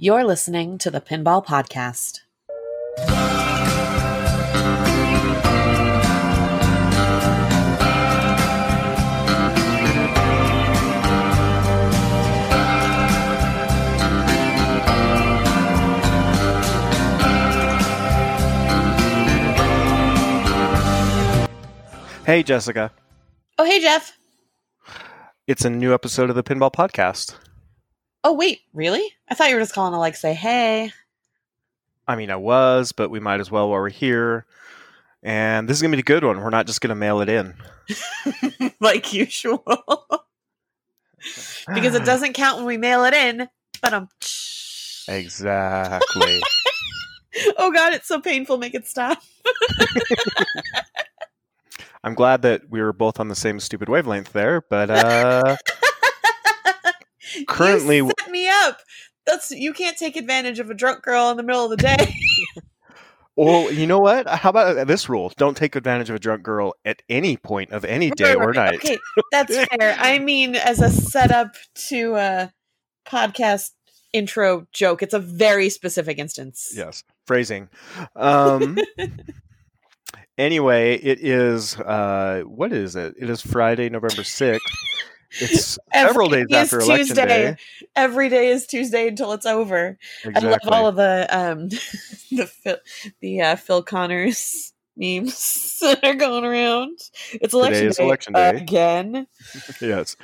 You're listening to the Pinball Podcast. Hey, Jessica. Oh, hey, Jeff. It's a new episode of the Pinball Podcast. Oh, wait, really? I thought you were just calling to like say, hey. I mean, I was, but we might as well while we're here. And this is going to be a good one. We're not just going to mail it in. like usual. because it doesn't count when we mail it in. But um. Exactly. oh, God, it's so painful. Make it stop. I'm glad that we were both on the same stupid wavelength there, but uh currently you set me up. That's you can't take advantage of a drunk girl in the middle of the day. Well, you know what? How about this rule? Don't take advantage of a drunk girl at any point of any day Right, or night. Okay, that's fair. I mean, as a setup to a podcast intro joke, it's a very specific instance. Yes, phrasing. Um anyway, it is uh what is it? It is Friday, November 6th. It's several days after election Tuesday. day. Every day is Tuesday until it's over. I love all of the um the Phil, the uh, Phil Connors memes that are going around. It's election is day election day. again. yes.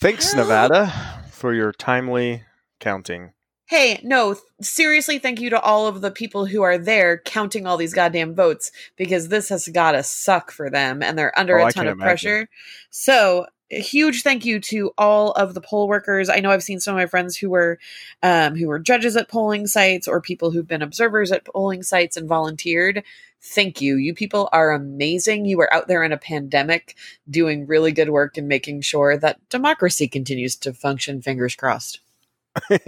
Thanks, Nevada, for your timely counting. Hey, no, th- seriously, thank you to all of the people who are there counting all these goddamn votes because this has got to suck for them and they're under Oh, a ton of imagine. pressure. So, a huge thank you to all of the poll workers. I know I've seen some of my friends who were um, who were judges at polling sites or people who've been observers at polling sites and volunteered. Thank you. You people are amazing. You are out there in a pandemic doing really good work and making sure that democracy continues to function. Fingers crossed.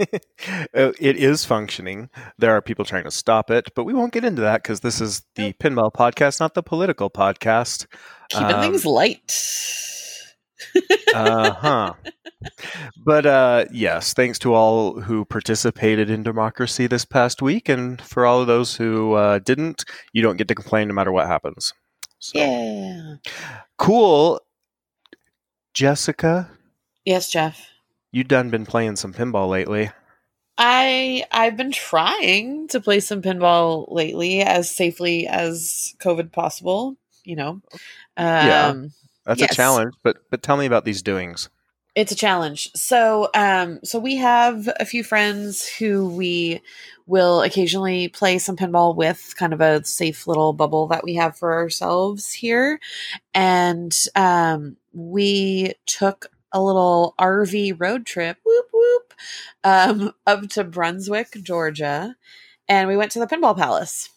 Uh, it is functioning. There are people trying to stop it, but we won't get into that because this is the pinball podcast, not the political podcast. Keeping Um, things light. Uh huh. But uh, yes, thanks to all who participated in democracy this past week, and for all of those who uh, didn't, you don't get to complain no matter what happens. So, Yeah. cool. Jessica, Yes, Jeff. you done been playing some pinball lately. I I've been trying to play some pinball lately as safely as COVID possible. You know, um, Yeah. That's Yes. a challenge, but but tell me about these doings. it's a challenge. So, um, so we have a few friends who we will occasionally play some pinball with, kind of a safe little bubble that we have for ourselves here, and um, we took a little RV road trip, whoop whoop, um, up to Brunswick, Georgia, and we went to the Pinball Palace.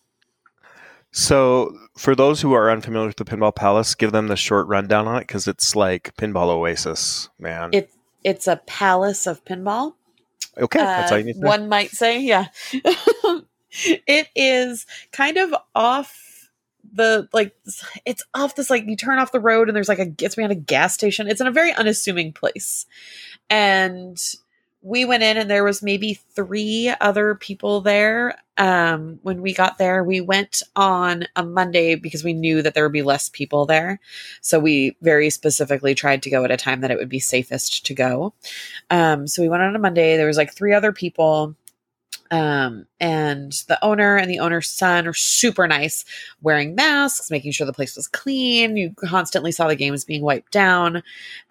So, for those who are unfamiliar with the Pinball Palace, give them the short rundown on it because it's like Pinball Oasis, man. It it's a palace of pinball. okay, that's uh, all you need to know. one might say yeah it is kind of off the like it's off this like you turn off the road and there's like a gets me on a gas station it's in a very unassuming place and we went in and there was maybe three other people there um when we got there we went on a monday because we knew that there would be less people there so we very specifically tried to go at a time that it would be safest to go um, so we went on a Monday. There was like three other people. Um, and the owner and the owner's son are super nice, wearing masks, making sure the place was clean. You constantly saw the games being wiped down.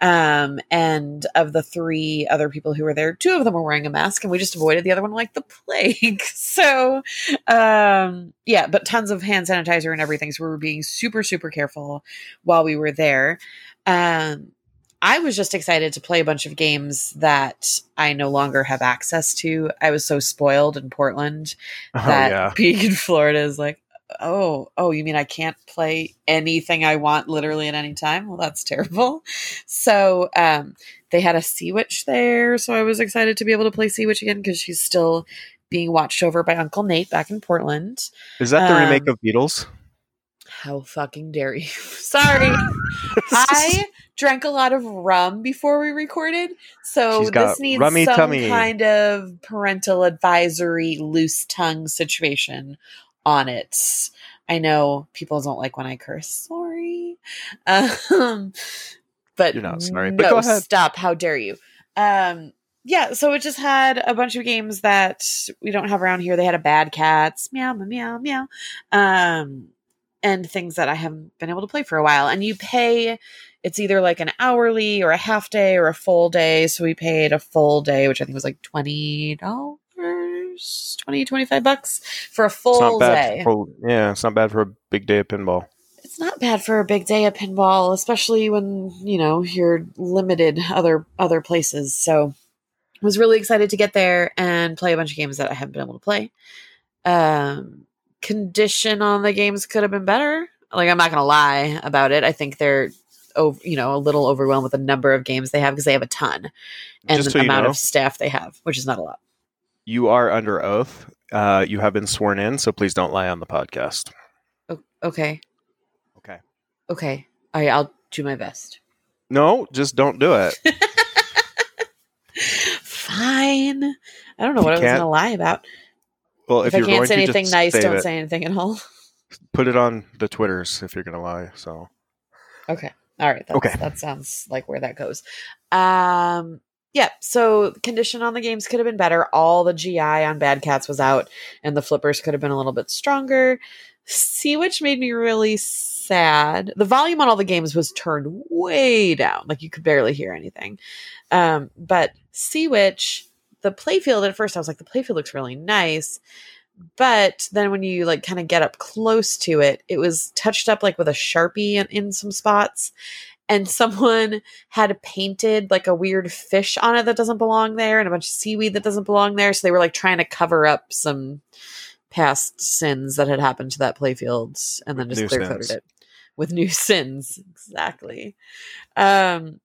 Um, and of the three other people who were there, two of them were wearing a mask, and we just avoided the other one like the plague. so, um, yeah, but tons of hand sanitizer and everything. So we were being super, super careful while we were there. Um, I was just excited to play a bunch of games that I no longer have access to. I was so spoiled in Portland oh that yeah, being in Florida is like, oh, oh, you mean I can't play anything I want literally at any time? Well, that's terrible. So um, they had a Sea Witch there, so I was excited to be able to play Sea Witch again because she's still being watched over by Uncle Nate back in Portland. is that the remake um, of Beatles? How fucking dare you? Sorry. I drank a lot of rum before we recorded, so this needs some tummy. kind of parental advisory, loose tongue situation on it. I know people don't like when I curse. Sorry, um, but You're not sorry, No, but go ahead. stop! How dare you? Um, yeah, so it just had a bunch of games that we don't have around here. They had a Bad Cats, meow meow meow meow, um, and things that I haven't been able to play for a while. And you pay. It's either like an hourly or a half day or a full day. So we paid a full day, which I think was like twenty dollars, 20, 25 bucks for a full day. For, yeah, it's not bad for a big day of pinball. It's not bad for a big day of pinball, especially when you know you're limited other other places. So I was really excited to get there and play a bunch of games that I haven't been able to play. Um, condition on the games could have been better. Like I'm not gonna lie about it. I think they're over, you know, a little overwhelmed with the number of games they have because they have a ton and the you amount know, of staff they have, which is not a lot. you are under oath. Uh, you have been sworn in, so please don't lie on the podcast. O- okay, Okay. okay, All right, I'll do my best. No, just don't do it. Fine. I don't know If what I was going to lie about. Well, If, if, I can't say anything nice, don't it. say anything at all. Put it on the Twitters if you're going to lie. So Okay. All right. Okay. That sounds like where that goes. Um, yeah. So condition on the games could have been better. All the GI on Bad Cats was out, and the flippers could have been a little bit stronger. See, which made me really sad. The volume on all the games was turned way down, like you could barely hear anything. Um, but Sea Witch, the playfield at first, I was like, the playfield looks really nice. But then when you like kind of get up close to it, it was touched up like with a sharpie in, in some spots. And someone had painted like a weird fish on it that doesn't belong there and a bunch of seaweed that doesn't belong there. So they were like trying to cover up some past sins that had happened to that playfield and then just New clear coated it with new sins. Exactly. Um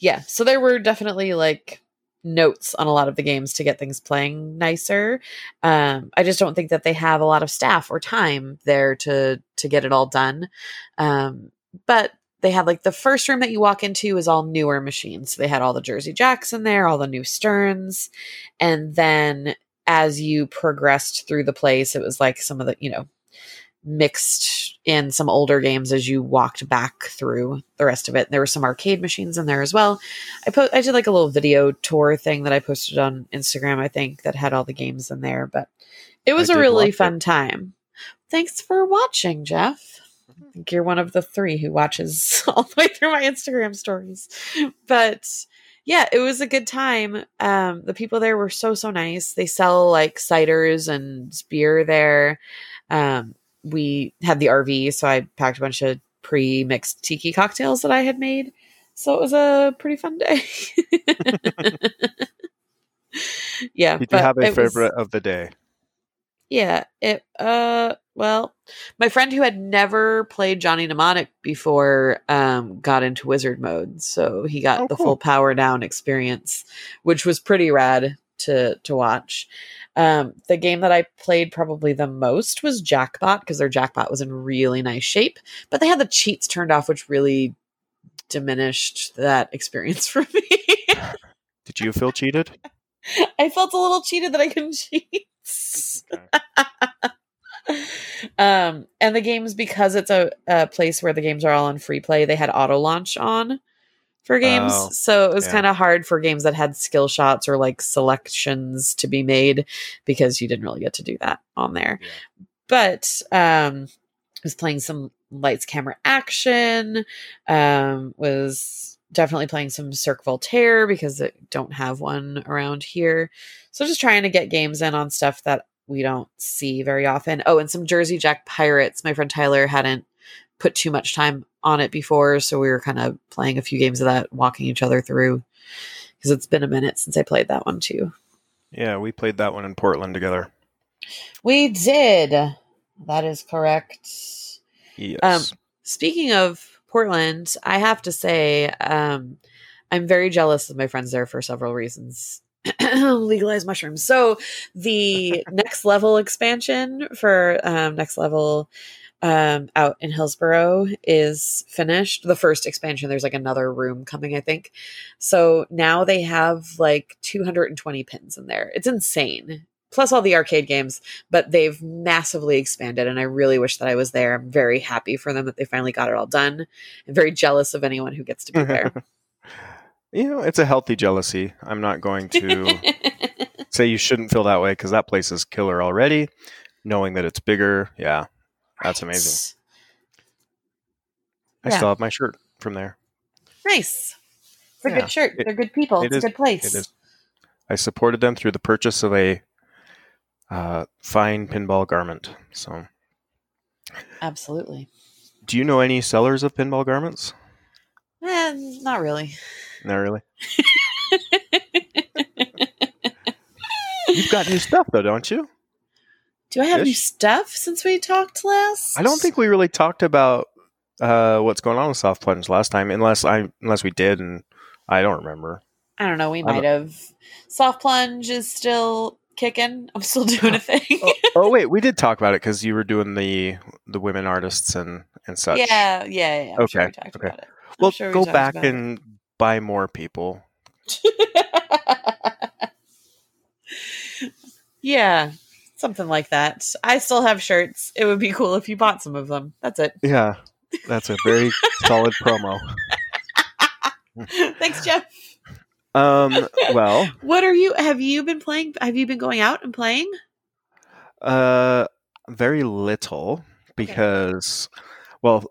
yeah, so there were definitely like notes on a lot of the games to get things playing nicer. Um I just don't think that they have a lot of staff or time there to to get it all done. Um but they had like the first room that you walk into is all newer machines. So they had all the Jersey Jacks in there, all the new Sterns, and then as you progressed through the place, it was like some of the, you know, mixed in some older games as you walked back through the rest of it. There were some arcade machines in there as well. I put I did like a little video tour thing that I posted on Instagram, I think, that had all the games in there, but it was I a really fun it. time. Thanks for watching, Jeff. I think you're one of the three who watches all the way through my Instagram stories. But yeah, it was a good time. Um, the people there were so so nice. They sell like ciders and beer there. Um, we had the RV, so I packed a bunch of pre-mixed tiki cocktails that I had made. So it was a pretty fun day. yeah. did you have a it was- favorite of the day? yeah, it uh well, my friend who had never played Johnny Mnemonic before um got into wizard mode, so he got Oh, the cool. full power down experience, which was pretty rad to to watch. Um the game that I played probably the most was Jackpot because their Jackpot was in really nice shape, but they had the cheats turned off which really diminished that experience for me. Did you feel cheated? I felt a little cheated that I couldn't cheat. Okay. um and the games because it's a, a place where the games are all on free play they had auto launch on for games Oh, so it was yeah. kind of hard for games that had skill shots or like selections to be made because you didn't really get to do that on there Yeah. but um I was playing some lights camera action um was definitely playing some Cirqus Voltaire because i don't have one around here so just trying to get games in on stuff that we don't see very often. Oh, and some Jersey Jack Pirates. My friend Tyler hadn't put too much time on it before, so we were kind of playing a few games of that, walking each other through because it's been a minute since I played that one too. Yeah, we played that one in Portland together. We did. That is correct. Yes. Um, Speaking of Portland, I have to say, um, I'm very jealous of my friends there for several reasons. Legalize mushrooms. So the next level expansion for um, next level um, out in Hillsboro is finished. The first expansion, there's like another room coming, I think. So now they have like 220 pins in there. It's insane. Plus all the arcade games, but they've massively expanded, and I really wish that I was there. I'm very happy for them that they finally got it all done. I'm very jealous of anyone who gets to be there. you know, it's a healthy jealousy. I'm not going to say you shouldn't feel that way because that place is killer already. Knowing that it's bigger, yeah, that's amazing. I Yeah. still have my shirt from there. Nice. It's a Yeah, good shirt. it- They're good people. it It's is- a good place. It is. I supported them through the purchase of a uh, fine pinball garment. So, Absolutely. do you know any sellers of pinball garments? Eh, not really. Not really. You've got new stuff though, don't you? Do I have new stuff since we talked last? I don't think we really talked about uh, what's going on with soft plunge last time, unless I unless we did, and I don't remember. I don't know. We might have. Soft plunge is still kicking. I'm still doing a thing. oh, oh wait, we did talk about it because you were doing the the women artists and and such. yeah, yeah, yeah. I'm sure we Okay, talked okay. about it. I'm Well, sure we go back about it. and buy more people. yeah, something like that. I still have shirts. It would be cool if you bought some of them. That's it. Yeah, that's a very solid promo. Thanks, Jeff. Um, well, What are you? Have you been playing? Have you been going out and playing? uh, very little because, well,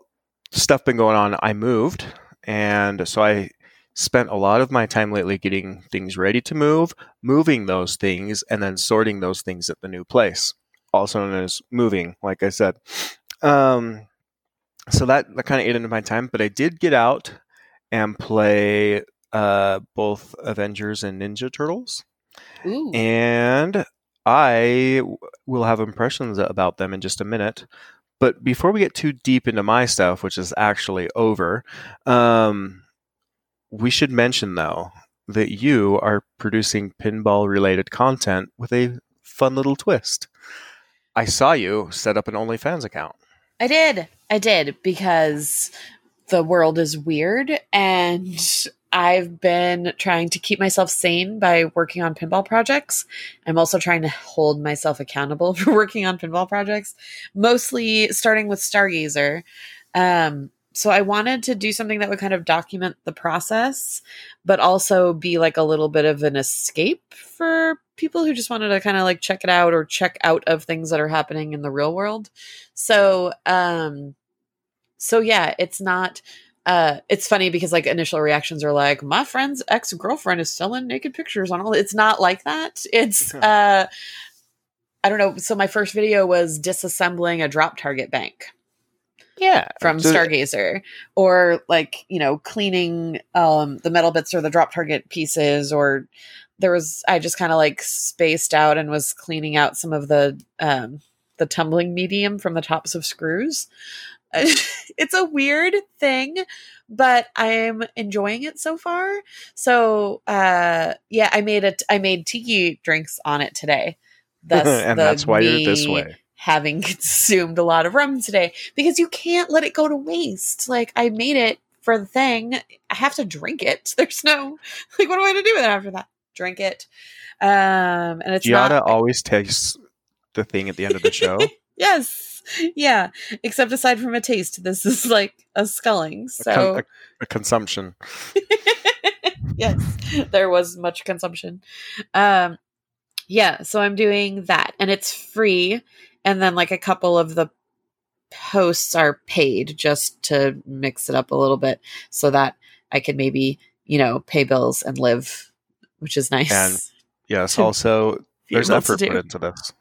stuff been going on. I moved, and so I spent a lot of my time lately getting things ready to move, moving those things, and then sorting those things at the new place. Also known as moving, like I said. Um, so that that kind of ate into my time, but I did get out and play uh, both Avengers and Ninja Turtles Ooh. and I w- will have impressions about them in just a minute. But before we get too deep into my stuff, which is actually over, um, we should mention though that you are producing pinball related content with a fun little twist. I saw you set up an OnlyFans account. I did. I did because the world is weird and I've been trying to keep myself sane by working on pinball projects. I'm also trying to hold myself accountable for working on pinball projects, mostly starting with Stargazer. Um, so I wanted to do something that would kind of document the process, but also be like a little bit of an escape for people who just wanted to kind of like check it out or check out of things that are happening in the real world. So, um, so yeah, it's not. Uh, it's funny because like initial reactions are like, my friend's ex girlfriend is selling naked pictures on all. It's not like that. It's uh, I don't know. So my first video was disassembling a drop target bank Yeah, from So- Stargazer, or like you know cleaning um, the metal bits or the drop target pieces, or there was I just kind of like spaced out and was cleaning out some of the um, the tumbling medium from the tops of screws. it's a weird thing, but I'm enjoying it so far. So uh, yeah, I made it. I made tiki drinks on it today. Thus, and that's why you're this way. Having consumed a lot of rum today because you can't let it go to waste. Like I made it for the thing. I have to drink it. There's no like what am I gonna do with it after that? Drink it. Um and it's Giada not always tastes the thing at the end of the show. Yes. Yeah. Except aside from a taste, this is like a sculling. a, con- So a, a consumption. yes, there was much consumption. Um, yeah, so I'm doing that, and it's free. And then like a couple of the posts are paid just to mix it up a little bit, so that I could maybe you know pay bills and live, which is nice. And Yes. Also, there's effort put into this.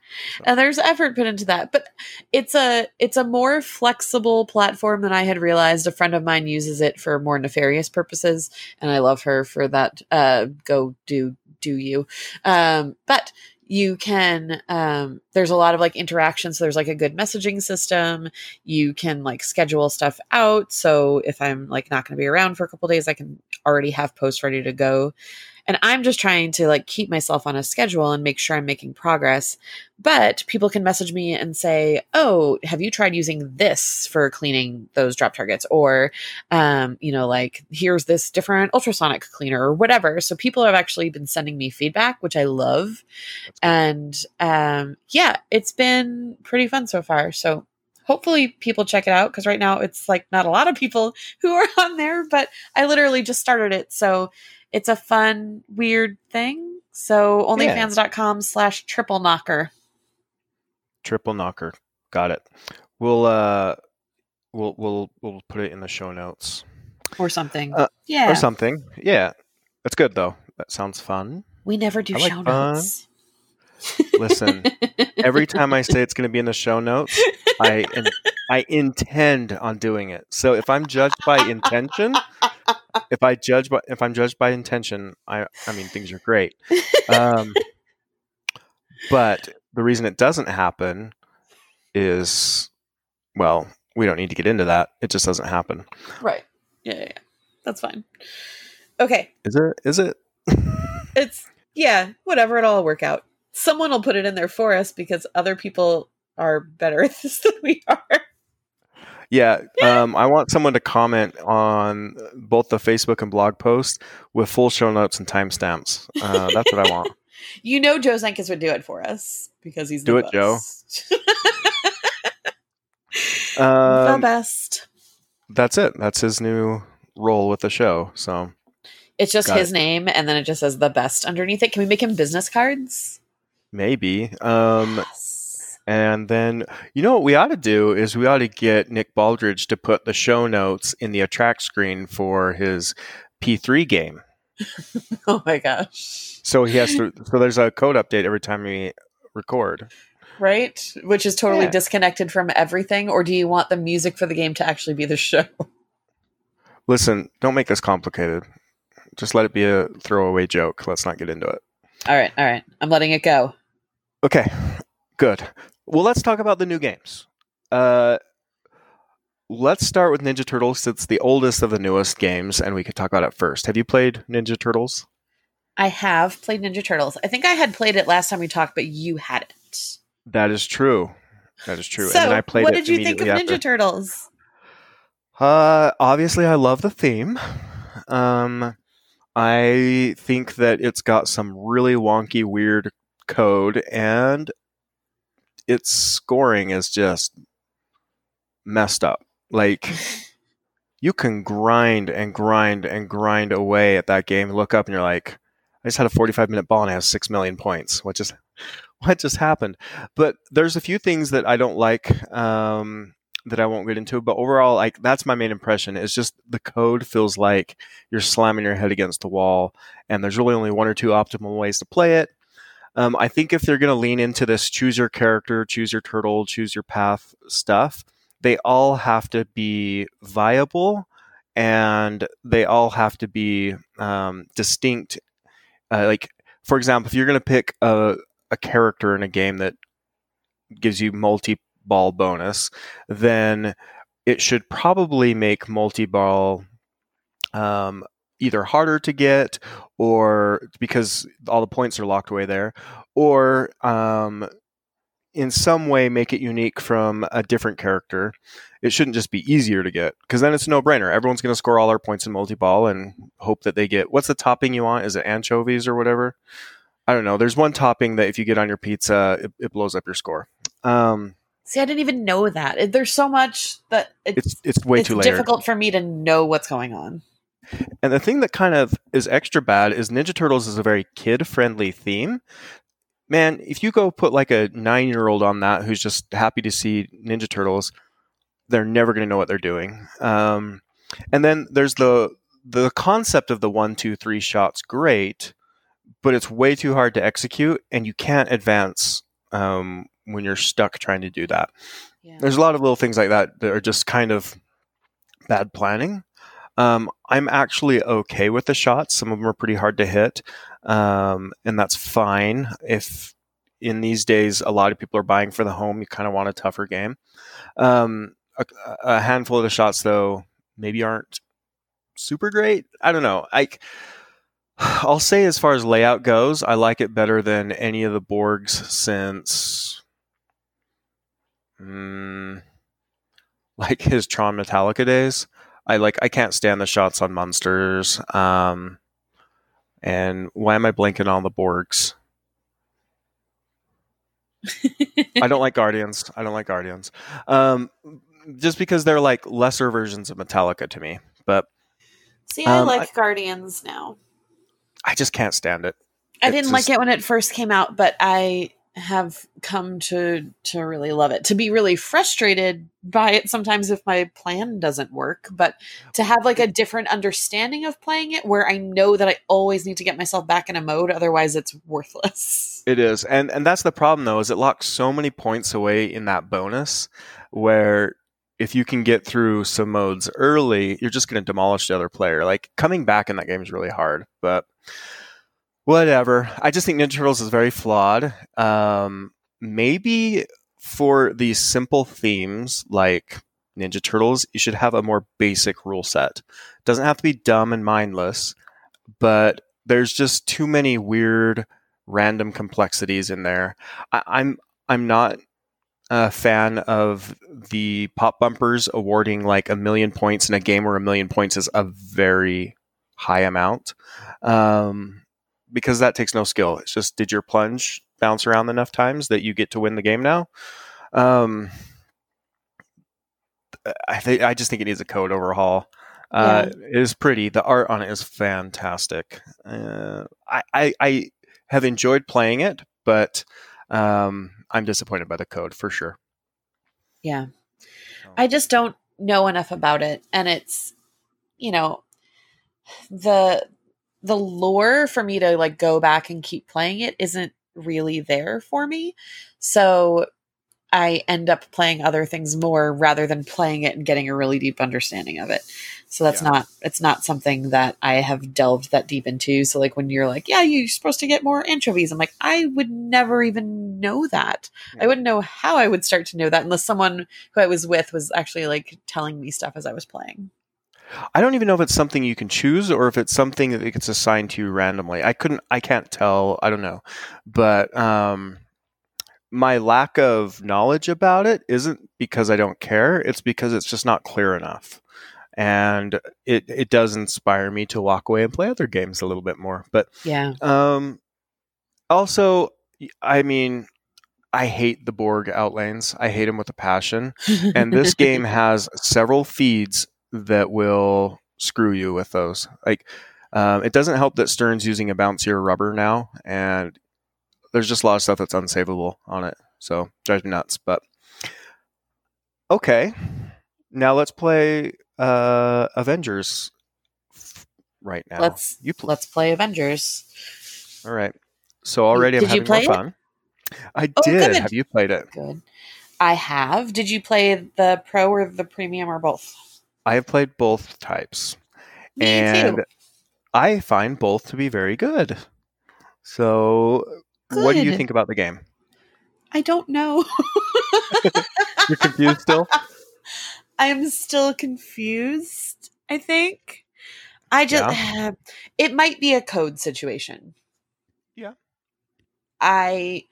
and there's effort put into that but it's a it's a more flexible platform than i had realized a friend of mine uses it for more nefarious purposes and i love her for that uh go do do you um but you can um there's a lot of like interaction so there's like a good messaging system. You can like schedule stuff out. So if i'm like not going to be around for a couple days i can already have posts ready to go And I'm just trying to like keep myself on a schedule and make sure I'm making progress. But people can message me and say, "Oh, have you tried using this for cleaning those drop targets?" Or, um, you know, like here's this different ultrasonic cleaner or whatever. So people have actually been sending me feedback, which I love. And um, yeah, it's been pretty fun so far. So hopefully people check it out because right now it's like not a lot of people who are on there, but I literally just started it. So it's a fun, weird thing. So onlyfans.com slash triple knocker. Triple knocker. Got it. We'll uh we'll we'll we'll put it in the show notes. Or something. Uh, yeah. Or something. Yeah. That's good though. That sounds fun. We never do like show fun. notes. Listen, every time I say it's going to be in the show notes, I in, I intend on doing it. So if I'm judged by intention, if I judge by if I'm judged by intention, I I mean things are great. Um, but the reason it doesn't happen is well, we don't need to get into that. It just doesn't happen. right. Yeah, yeah, yeah. That's fine. Okay. Is it? Is it? It's yeah, whatever, it'll all work out. Someone will put it in there for us because other people are better at this than we are. Yeah, um, I want someone to comment on both the Facebook and blog post with full show notes and timestamps. Uh, that's what I want. You know Joe Zenkis would do it for us because he's Do the it, Joe. best. the Um, best. that's it. That's his new role with the show. So It's just got his name and then it just says the best underneath it. Can we make him business cards? Maybe. Um, Yes. and then you know what we ought to do is we ought to get Nick Baldridge to put the show notes in the attract screen for his P3 game. Oh my gosh. So he has to. So there's a code update every time we record. Right? Which is totally Yeah. disconnected from everything. Or do you want the music for the game to actually be the show? Listen, don't make this complicated. Just let it be a throwaway joke. Let's not get into it. All right. All right. I'm letting it go. Okay, good. Well, let's talk about the new games. Uh, let's start with Ninja Turtles. It's the oldest of the newest games, and we could talk about it first. Have you played Ninja Turtles? I have played Ninja Turtles. I think I had played it last time we talked, but you hadn't. That is true. That is true. So, and then I played what it did you think of immediately Ninja Turtles? Uh, obviously, I love the theme. Um, I think that it's got some really wonky, weird code, and its scoring is just messed up. Like, you can grind and grind and grind away at that game. Look up, and you're like, I just had a 45 minute ball and it has six million points. What just what just happened? But there's a few things that I don't like. Um, that I won't get into, but overall, like that's my main impression. Is just the code feels like you're slamming your head against the wall, and there's really only one or two optimal ways to play it. Um, I think if they're going to lean into this choose your character, choose your turtle, choose your path stuff, they all have to be viable and they all have to be um, distinct. Uh, like, for example, if you're going to pick a, a character in a game that gives you multi ball bonus, then it should probably make multi ball um, either harder to get or because all the points are locked away there, or um, in some way make it unique from a different character. It shouldn't just be easier to get because then it's no brainer. Everyone's going to score all our points in multi ball and hope that they get what's the topping you want? Is it anchovies or whatever? I don't know. There's one topping that if you get on your pizza, it, it blows up your score. Um, See, I didn't even know that. There's so much that it's, it's it's way it's too layered. difficult for me to know what's going on. And the thing that kind of is extra bad is Ninja Turtles is a very kid friendly theme. Man, if you go put like a nine year old on that who's just happy to see Ninja Turtles, they're never going to know what they're doing. Um, and then there's the the concept of the one, two, three shots great, but it's way too hard to execute, and you can't advance um, when you're stuck trying to do that Yeah. there's a lot of little things like that that are just kind of bad planning. Um, I'm actually okay with the shots. Some of them are pretty hard to hit, um, and that's fine. If in these days a lot of people are buying for the home, you kind of want a tougher game. Um, a, a handful of the shots, though, maybe aren't super great. I don't know. I I'll say as far as layout goes, I like it better than any of the Borgs since mm, like his Tron Metallica days. I like I can't stand the shots on Munsters. Um, and why am I blinking on the Borgs? I don't like Guardians. I don't like Guardians. Um, just because they're like lesser versions of Metallica to me. But See, I Um, like I- Guardians now. I just can't stand it. I It didn't just- like it when it first came out, but I have come to to really love it. To be really frustrated by it sometimes if my plan doesn't work, but to have like a different understanding of playing it where I know that I always need to get myself back in a mode otherwise it's worthless. It is, and and that's the problem though, is it locks so many points away in that bonus, where if you can get through some modes early, you're just going to demolish the other player. Like coming back in that game is really hard, but whatever. I just think Ninja Turtles is very flawed. Um, maybe for these simple themes like Ninja Turtles, you should have a more basic rule set. doesn't have to be dumb and mindless, but there's just too many weird random complexities in there. I, I'm I'm not a fan of the pop bumpers awarding like a million points in a game where a million points is a very high amount, um, because that takes no skill. It's just did your plunge bounce around enough times that you get to win the game now. Um, I think I just think it needs a code overhaul. Uh, It is pretty. The art on it is fantastic. Uh, I, I I have enjoyed playing it, but um, I'm disappointed by the code for sure. Yeah. I just don't know enough about it and it's you know the the lore for me to like go back and keep playing it isn't really there for me. So I end up playing other things more rather than playing it and getting a really deep understanding of it. So that's Yeah. not it's not something that I have delved that deep into. So like when you're like, yeah, you're supposed to get more anchovies, I'm like, I would never even know that. Yeah. I wouldn't know how I would start to know that unless someone who I was with was actually like telling me stuff as I was playing. I don't even know if it's something you can choose or if it's something that it gets assigned to you randomly. I couldn't. I can't tell. I don't know, but um, my lack of knowledge about it isn't because I don't care. It's because it's just not clear enough, and it it does inspire me to walk away and play other games a little bit more. But Yeah. Um, also, I mean, I hate the Borg outlanes. I hate them with a passion. And this game has several feeds that will screw you with those. Like, um, it doesn't help that Stern's using a bouncier rubber now, and there's just a lot of stuff that's unsavable on it. So drives me nuts. But okay, now let's play uh, Avengers right now. let's you pl- let's play Avengers. all right. So already I'm Did you having play more it? fun. I Oh, did. good. Have you played it? Good. I have. Did you play the pro or the premium or both? I have played both types, Me and too. I find both to be very good. So, what do you think about the game? I don't know. You're confused still? I'm still confused, I think. I just it might be a code situation. Yeah. I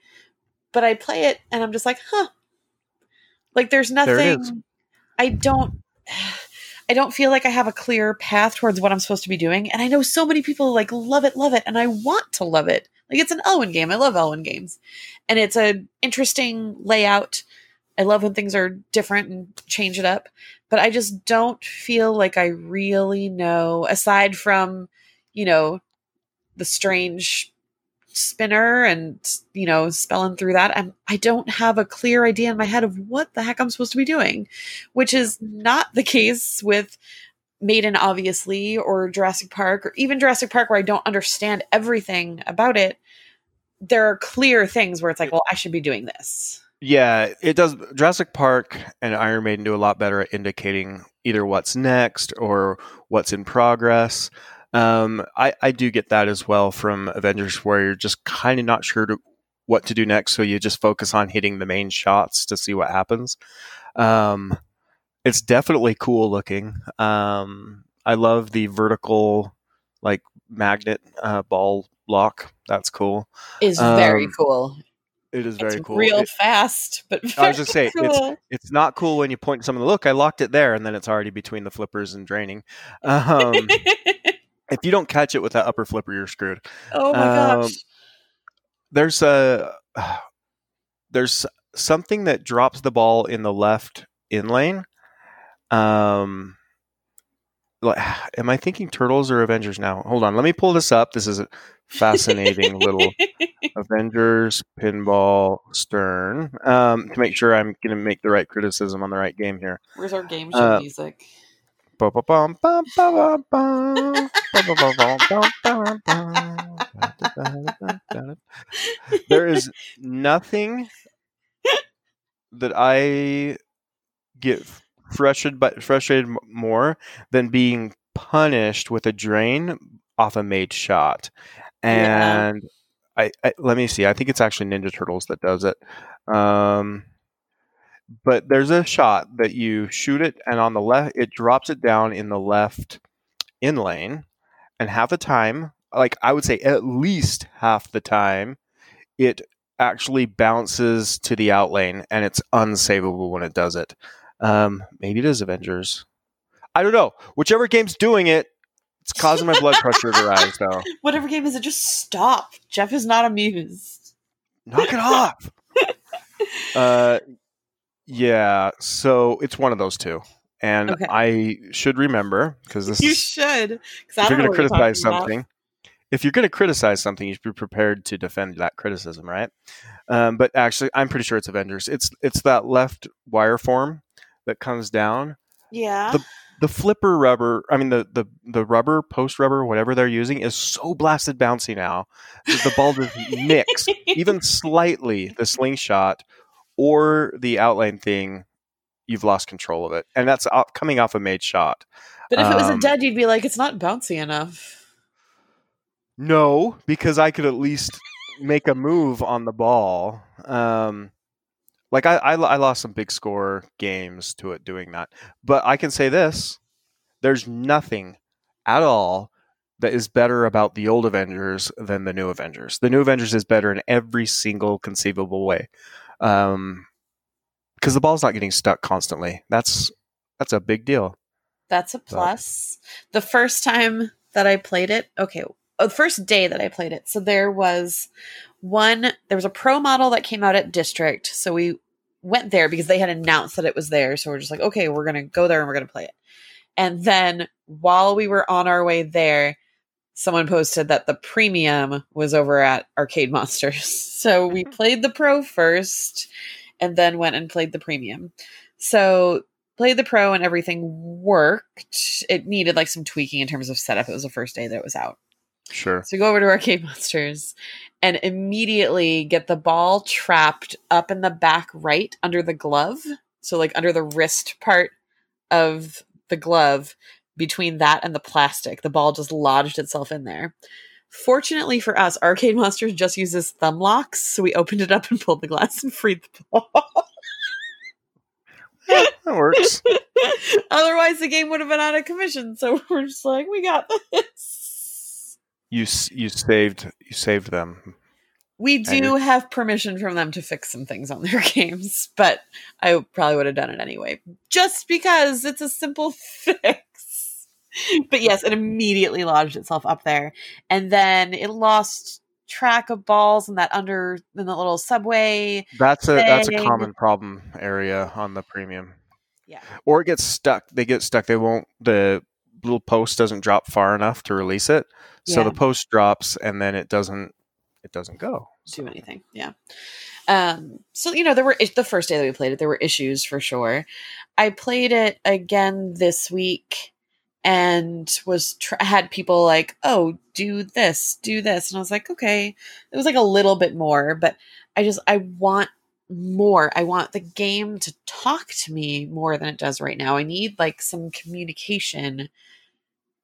but I play it and I'm just like, huh. Like there's There it is. nothing I don't I don't feel like I have a clear path towards what I'm supposed to be doing. And I know so many people like love it, love it, and I want to love it. Like it's an Elwin game. I love Elwin games. And it's an interesting layout. I love when things are different and change it up. But I just don't feel like I really know, aside from, you know, the strange spinner and, you know, spelling through that. I'm I don't have a clear idea in my head of what the heck I'm supposed to be doing, which is not the case with Maiden, obviously, or Jurassic Park, or even Jurassic Park, where I don't understand everything about it. There are clear things where it's like, well, I should be doing this. Yeah, it does. Jurassic Park and Iron Maiden do a lot better at indicating either what's next or what's in progress. Um, I, I do get that as well from Avengers, where you're just kind of not sure to, what to do next, so you just focus on hitting the main shots to see what happens. Um, it's definitely cool looking. Um, I love the vertical like magnet uh, ball lock. That's cool. Is very Um, cool. It is very it's cool. real It- fast, but I was just saying, it's- cool. it's not cool when you point to something. Look, I locked it there, and then it's already between the flippers and draining. Um, if you don't catch it with that upper flipper, you're screwed. oh my um, gosh. There's a there's something that drops the ball in the left in lane. Um, am I thinking Turtles or Avengers now? Hold on, let me pull this up. This is a fascinating little Avengers pinball Stern um, to make sure I'm going to make the right criticism on the right game here. Where's our game show uh, music? There is nothing that I get frustrated but frustrated more than being punished with a drain off a made shot. Yeah. And I, I let me see. I think it's actually Ninja Turtles that does it. Um, but there's a shot that you shoot it, and on the left, it drops it down in the left in lane, and half the time, like I would say, at least half the time, it actually bounces to the out lane, and it's unsavable when it does it. Um, maybe it is Avengers. I don't know. Whichever game's doing it, it's causing my blood pressure to rise. Though, Whatever game is it? Just stop. Jeff is not amused. knock it off. uh, yeah. So it's one of those two, and Okay. I should remember because this You is should. if you're going to criticize talking about. something, if you're going to criticize something, you should be prepared to defend that criticism, right? Um, but actually, I'm pretty sure it's Avengers. It's it's that left wire form that comes down. Yeah. The- The flipper rubber, I mean the the the rubber post rubber, whatever they're using, is so blasted bouncy now that the ball just nicks even slightly the slingshot or the outline thing. You've lost control of it, and that's off, coming off a made shot. but if it was a um, dead, you'd be like, it's not bouncy enough. No, because I could at least make a move on the ball. Um, like I, I, I lost some big score games to it doing that, but I can say this: there's nothing at all that is better about the old Avengers than the new Avengers. The new Avengers is better in every single conceivable way, um, because the ball's not getting stuck constantly. That's that's a big deal. That's a plus. The first time that I played it, okay, oh, the first day that I played it, so there was one, there was a pro model that came out at District. So we went there because they had announced that it was there. So we're just like, okay, we're to go there and we're to play it. And then while we were on our way there, someone posted that the premium was over at Arcade Monsters. So we mm-hmm. played the pro first and then went and played the premium. So played the pro and everything worked. It needed like some tweaking in terms of setup. It was the first day that it was out. Sure. So go over to Arcade Monsters and immediately get the ball trapped up in the back right under the glove. So like under the wrist part of the glove between that and the plastic. The ball just lodged itself in there. Fortunately for us, Arcade Monsters just uses thumb locks, so we opened it up and pulled the glass and freed the ball. That works. Otherwise, the game would have been out of commission. So we're just like, we got this. you you saved you saved them. We do have permission from them to fix some things on their games, but I probably would have done it anyway, just because it's a simple fix. But yes, it immediately lodged itself up there, and then it lost track of balls in that under in the little subway. That's a that's a common problem area on the premium. Yeah. Or it gets stuck. They get stuck. They won't the little post doesn't drop far enough to release it. So Yeah. the post drops and then it doesn't it doesn't go. do anything. Yeah. Um, so you know, there were the first day that we played it, there were issues for sure. I played it again this week and was tr- had people like, "Oh, do this, do this," and I was like, "Okay." It was like a little bit more, but I just I want more. I want the game to talk to me more than it does right now. I need like some communication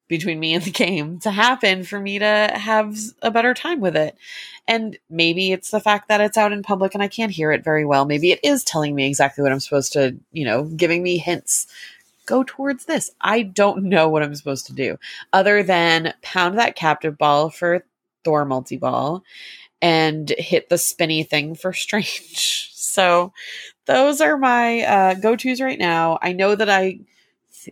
between me and the game to happen for me to have a better time with it. And maybe it's the fact that it's out in public and I can't hear it very well. Maybe it is telling me exactly what I'm supposed to, you know, giving me hints. Go towards this. I don't know what I'm supposed to do other than pound that captive ball for Thor multi ball and hit the spinny thing for strange. So those are my uh, go tos right now. I know that I,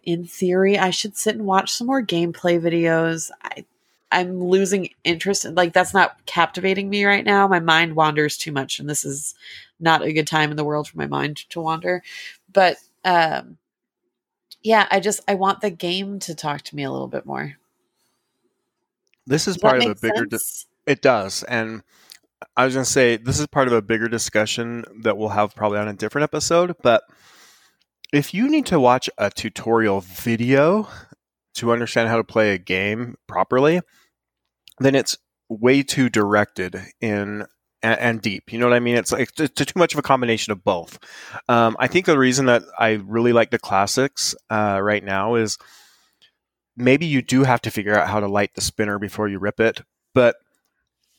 in theory, I should sit and watch some more gameplay videos. I, I'm losing interest. Like that's not captivating me right now. My mind wanders too much, and this is not a good time in the world for my mind to wander. But um, yeah, I just I want the game to talk to me a little bit more. This is Does part of a bigger. Di- it does, and I was going to say this is part of a bigger discussion that we'll have probably on a different episode. But if you need to watch a tutorial video to understand how to play a game properly, then it's way too directed in and, and deep. You know what I mean? It's like it's too much of a combination of both. Um, I think the reason that I really like the classics uh, right now is maybe you do have to figure out how to light the spinner before you rip it, but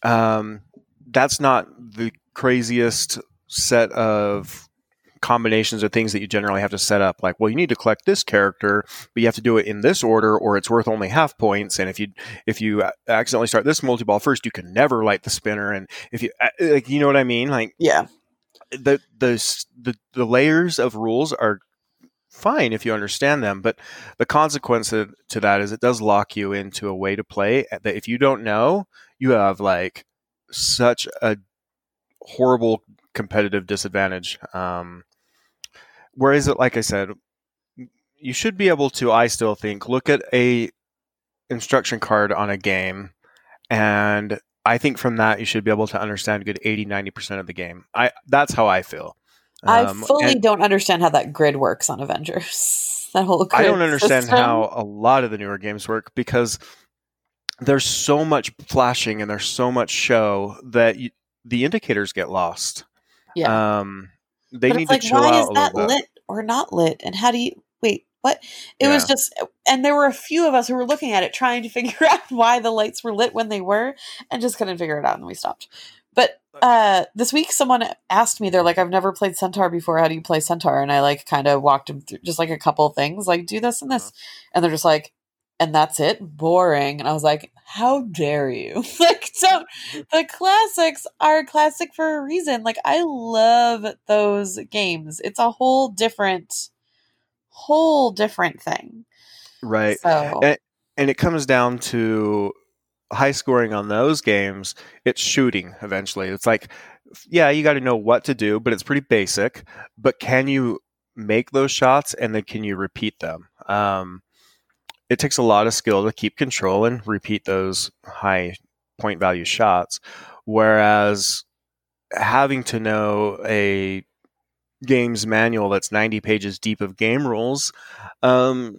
um, that's not the craziest set of combinations of things that you generally have to set up. Like well you need to collect this character but you have to do it in this order or it's worth only half points. And if you if you accidentally start this multi-ball first you can never light the spinner. And if you uh, like you know what i mean? Like Yeah. the the the, the layers of rules are fine if you understand them but the consequence to to that is it does lock you into a way to play that if you don't know you have like such a horrible competitive disadvantage. Um whereas it like i said you should be able to i still think look at a instruction card on a game and i think from that you should be able to understand a good 80 90% of the game i that's how i feel I Um, fully and don't understand how that grid works on Avengers. that whole i don't understand system. how a lot of the newer games work because there's so much flashing and there's so much show that you, the indicators get lost Yeah. um they but need it's like, to chill why out is that lit or not lit? And how do you wait? What? It was just, and there were a few of us who were looking at it, trying to figure out why the lights were lit when they were, and just couldn't figure it out, and we stopped. But uh, this week, someone asked me, they're like, "I've never played Centaur before. How do you play Centaur?" And I like kind of walked them through just like a couple things, like do this and this, and they're just like, "And that's it, boring." And I was like, "How dare you?" like, don't the classics are classic for a reason. Like I love those games. It's a whole different whole different thing. right So and, and it comes down to high scoring on those games it's shooting eventually it's like yeah you got to know what to do but it's pretty basic but can you make those shots and then can you repeat them um, it takes a lot of skill to keep control and repeat those high point value shots whereas having to know a game's manual that's 90 pages deep of game rules um,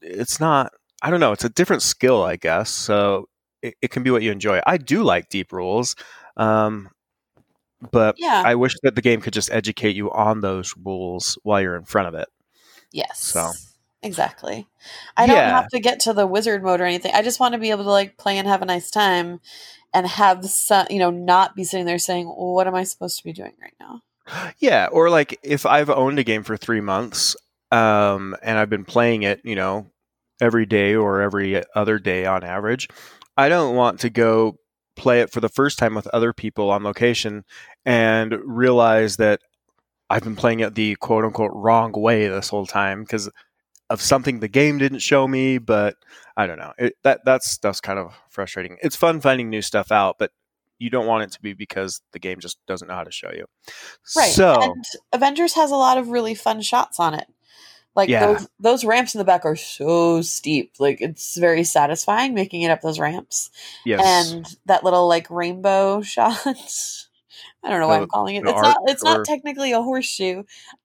it's not i don't know it's a different skill i guess so it, it can be what you enjoy i do like deep rules um, but yeah, i wish that the game could just educate you on those rules while you're in front of it yes. so. Exactly. I don't have to get to the wizard mode or anything. I just want to be able to like play and have a nice time and have some, you know, not be sitting there saying, well, "What am I supposed to be doing right now?" Yeah, or like if I've owned a game for three months um, and I've been playing it, you know, every day or every other day on average, I don't want to go play it for the first time with other people on location and realize that I've been playing it the quote unquote wrong way this whole time because of something the game didn't show me. But I don't know. It, that that stuff's kind of frustrating. It's fun finding new stuff out, but you don't want it to be because the game just doesn't know how to show you. Right. So And Avengers has a lot of really fun shots on it. Like Yeah. those those ramps in the back are so steep. Like it's very satisfying making it up those ramps. yes, And that little like rainbow shot. I don't know why I'm calling it. It's not it's not technically a horseshoe.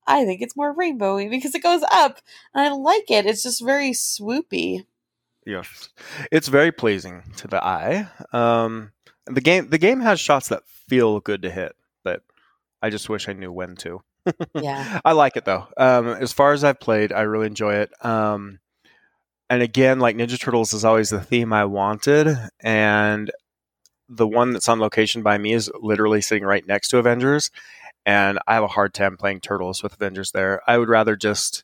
I think it's more rainbowy because it goes up. And I like it. It's just very swoopy. yes, it's very pleasing to the eye. Um, the game the game has shots that feel good to hit, but I just wish I knew when to. Yeah. I like it though. Um, as far as I've played, I really enjoy it. Um, and again, like Ninja Turtles is always the theme I wanted, and the one that's on location by me is literally sitting right next to Avengers, and I have a hard time playing Turtles with Avengers there. I would rather just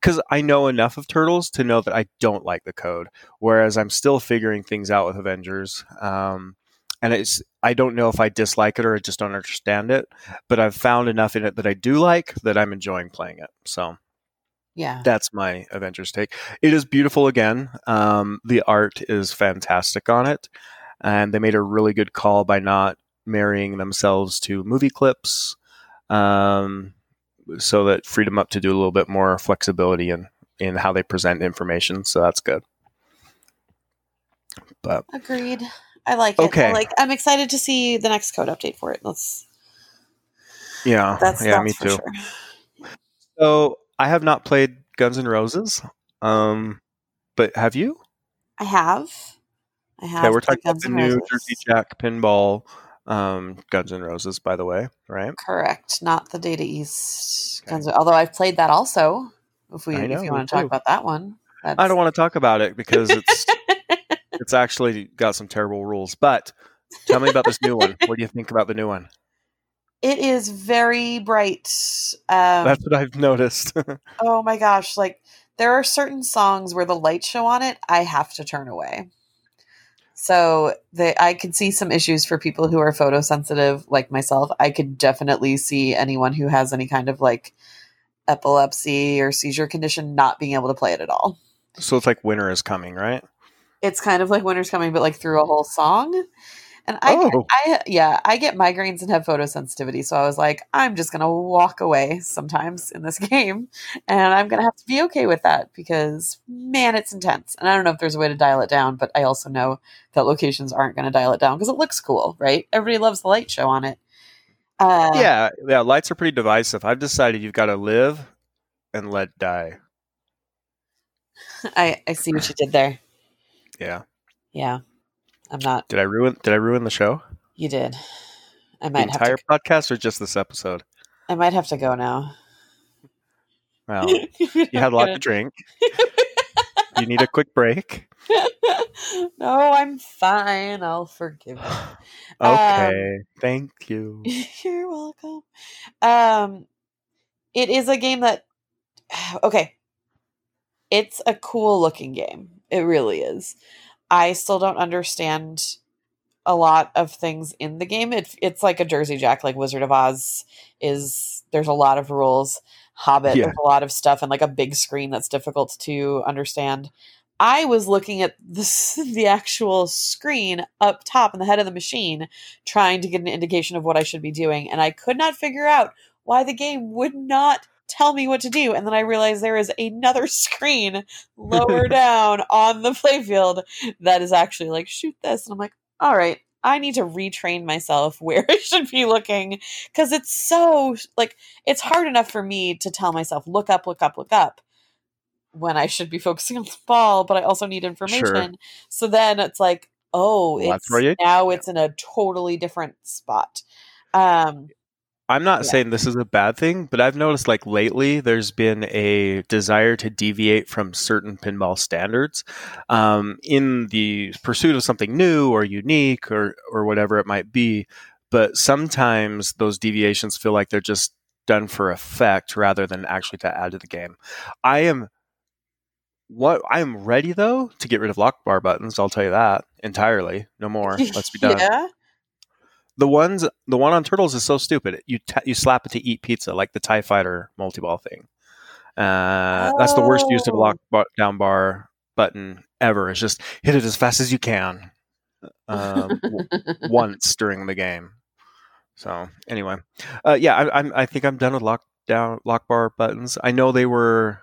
because I know enough of Turtles to know that I don't like the code, whereas I'm still figuring things out with Avengers. Um, and it's I don't know if I dislike it or I just don't understand it, but I've found enough in it that I do like that I'm enjoying playing it. So Yeah. that's my Avengers take. It is beautiful again. Um, the art is fantastic on it, and they made a really good call by not marrying themselves to movie clips, um, so that freed them up to do a little bit more flexibility in in how they present information. So that's good. But Agreed. I like it. Okay. I like I'm excited to see the next code update for it. Let's yeah, that's yeah, that's me too. sure. So I have not played Guns N' Roses, um, but have you? I have. I have Okay, we're talking about the new Jersey Jack pinball um, Guns N' Roses, by the way, right? Correct. Not the Data East Okay. Guns although I've played that also. If we know, if you want to talk about that one. That's, I don't want to talk about it because it's it's actually got some terrible rules. But tell me about this new one. What do you think about the new one? It is very bright. Um, That's what I've noticed. oh my gosh! Like there are certain songs where the lights show on it, I have to turn away. So the, I could see some issues for people who are photosensitive, like myself. I could definitely see anyone who has any kind of like epilepsy or seizure condition not being able to play it at all. so it's like winter is coming, right? It's kind of like winter's coming, but like through a whole song. And I, Oh. I, yeah, I get migraines and have photosensitivity. So I was like, I'm just gonna walk away sometimes in this game, and I'm gonna have to be okay with that because man, it's intense. And I don't know if there's a way to dial it down, but I also know that locations aren't gonna dial it down because it looks cool, right? Everybody loves the light show on it. Uh, yeah, yeah. Lights are pretty divisive. I've decided you've got to live and let die. I, I see what you did there. Yeah. Yeah, I'm not. Did I ruin? Did I ruin the show? You did. I The might have entire to. podcast or just this episode? I might have to go now. Well, you had a lot to drink. you need a quick break. no, I'm fine. I'll forgive you. Okay, thank you. You're welcome. Um, it is a game that, okay, it's a cool looking game. It really is. I still don't understand a lot of things in the game. It, it's like a Jersey Jack, like Wizard of Oz is. There's a lot of rules. Hobbit, Yeah. there's a lot of stuff, and like a big screen that's difficult to understand. I was looking at this, the actual screen up top in the head of the machine, trying to get an indication of what I should be doing, and I could not figure out why the game would not tell me what to do. And then I realized there is another screen lower down on the playfield that is actually like, shoot this. And I'm like, all right, I need to retrain myself where I should be looking because it's so like it's hard enough for me to tell myself, look up, look up, look up when I should be focusing on the ball, but I also need information. So then it's like, oh, Well, it's now it's in a totally different spot. Um, I'm not Yeah. saying this is a bad thing, but I've noticed like lately there's been a desire to deviate from certain pinball standards um, in the pursuit of something new or unique or or whatever it might be. But sometimes those deviations feel like they're just done for effect rather than actually to add to the game. I am what I am ready though to get rid of lock bar buttons. I'll tell you that entirely. No more. Let's be done yeah. The ones the one on turtles is so stupid. You ta you slap it to eat pizza like the tie fighter multi-ball thing. Uh, that's the worst use of Oh. lock bar, down bar button ever. It's just hit it as fast as you can um, once during the game. So anyway. Uh, yeah I, I'm, I think i'm done with lock down lock bar buttons. I know they were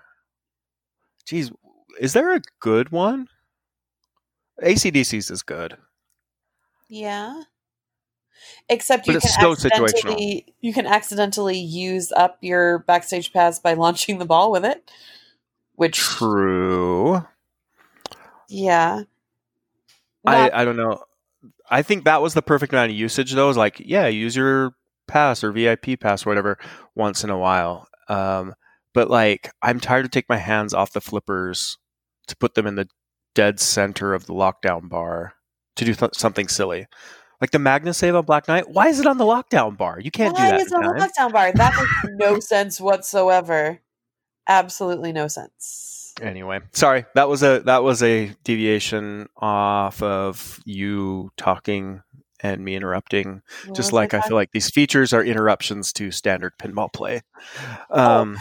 geez is there a good one? Acdc's is good. Yeah. Except you can still accidentally you can accidentally use up your backstage pass by launching the ball with it. Which true yeah. I, Not- I don't know. I think that was the perfect amount of usage though. Is like, yeah, use your pass or VIP pass or whatever once in a while. Um, but like, I'm tired of taking my hands off the flippers to put them in the dead center of the lockdown bar to do th- something silly. Like the Magna save on Black Knight. Why is it on the lockdown bar? You can't Why do that. is it on in the lockdown bar? That makes no sense whatsoever. absolutely no sense. Anyway, sorry that was a that was a deviation off of you talking and me interrupting. What Just like I talking- feel like these features are interruptions to standard pinball play. Oh, um,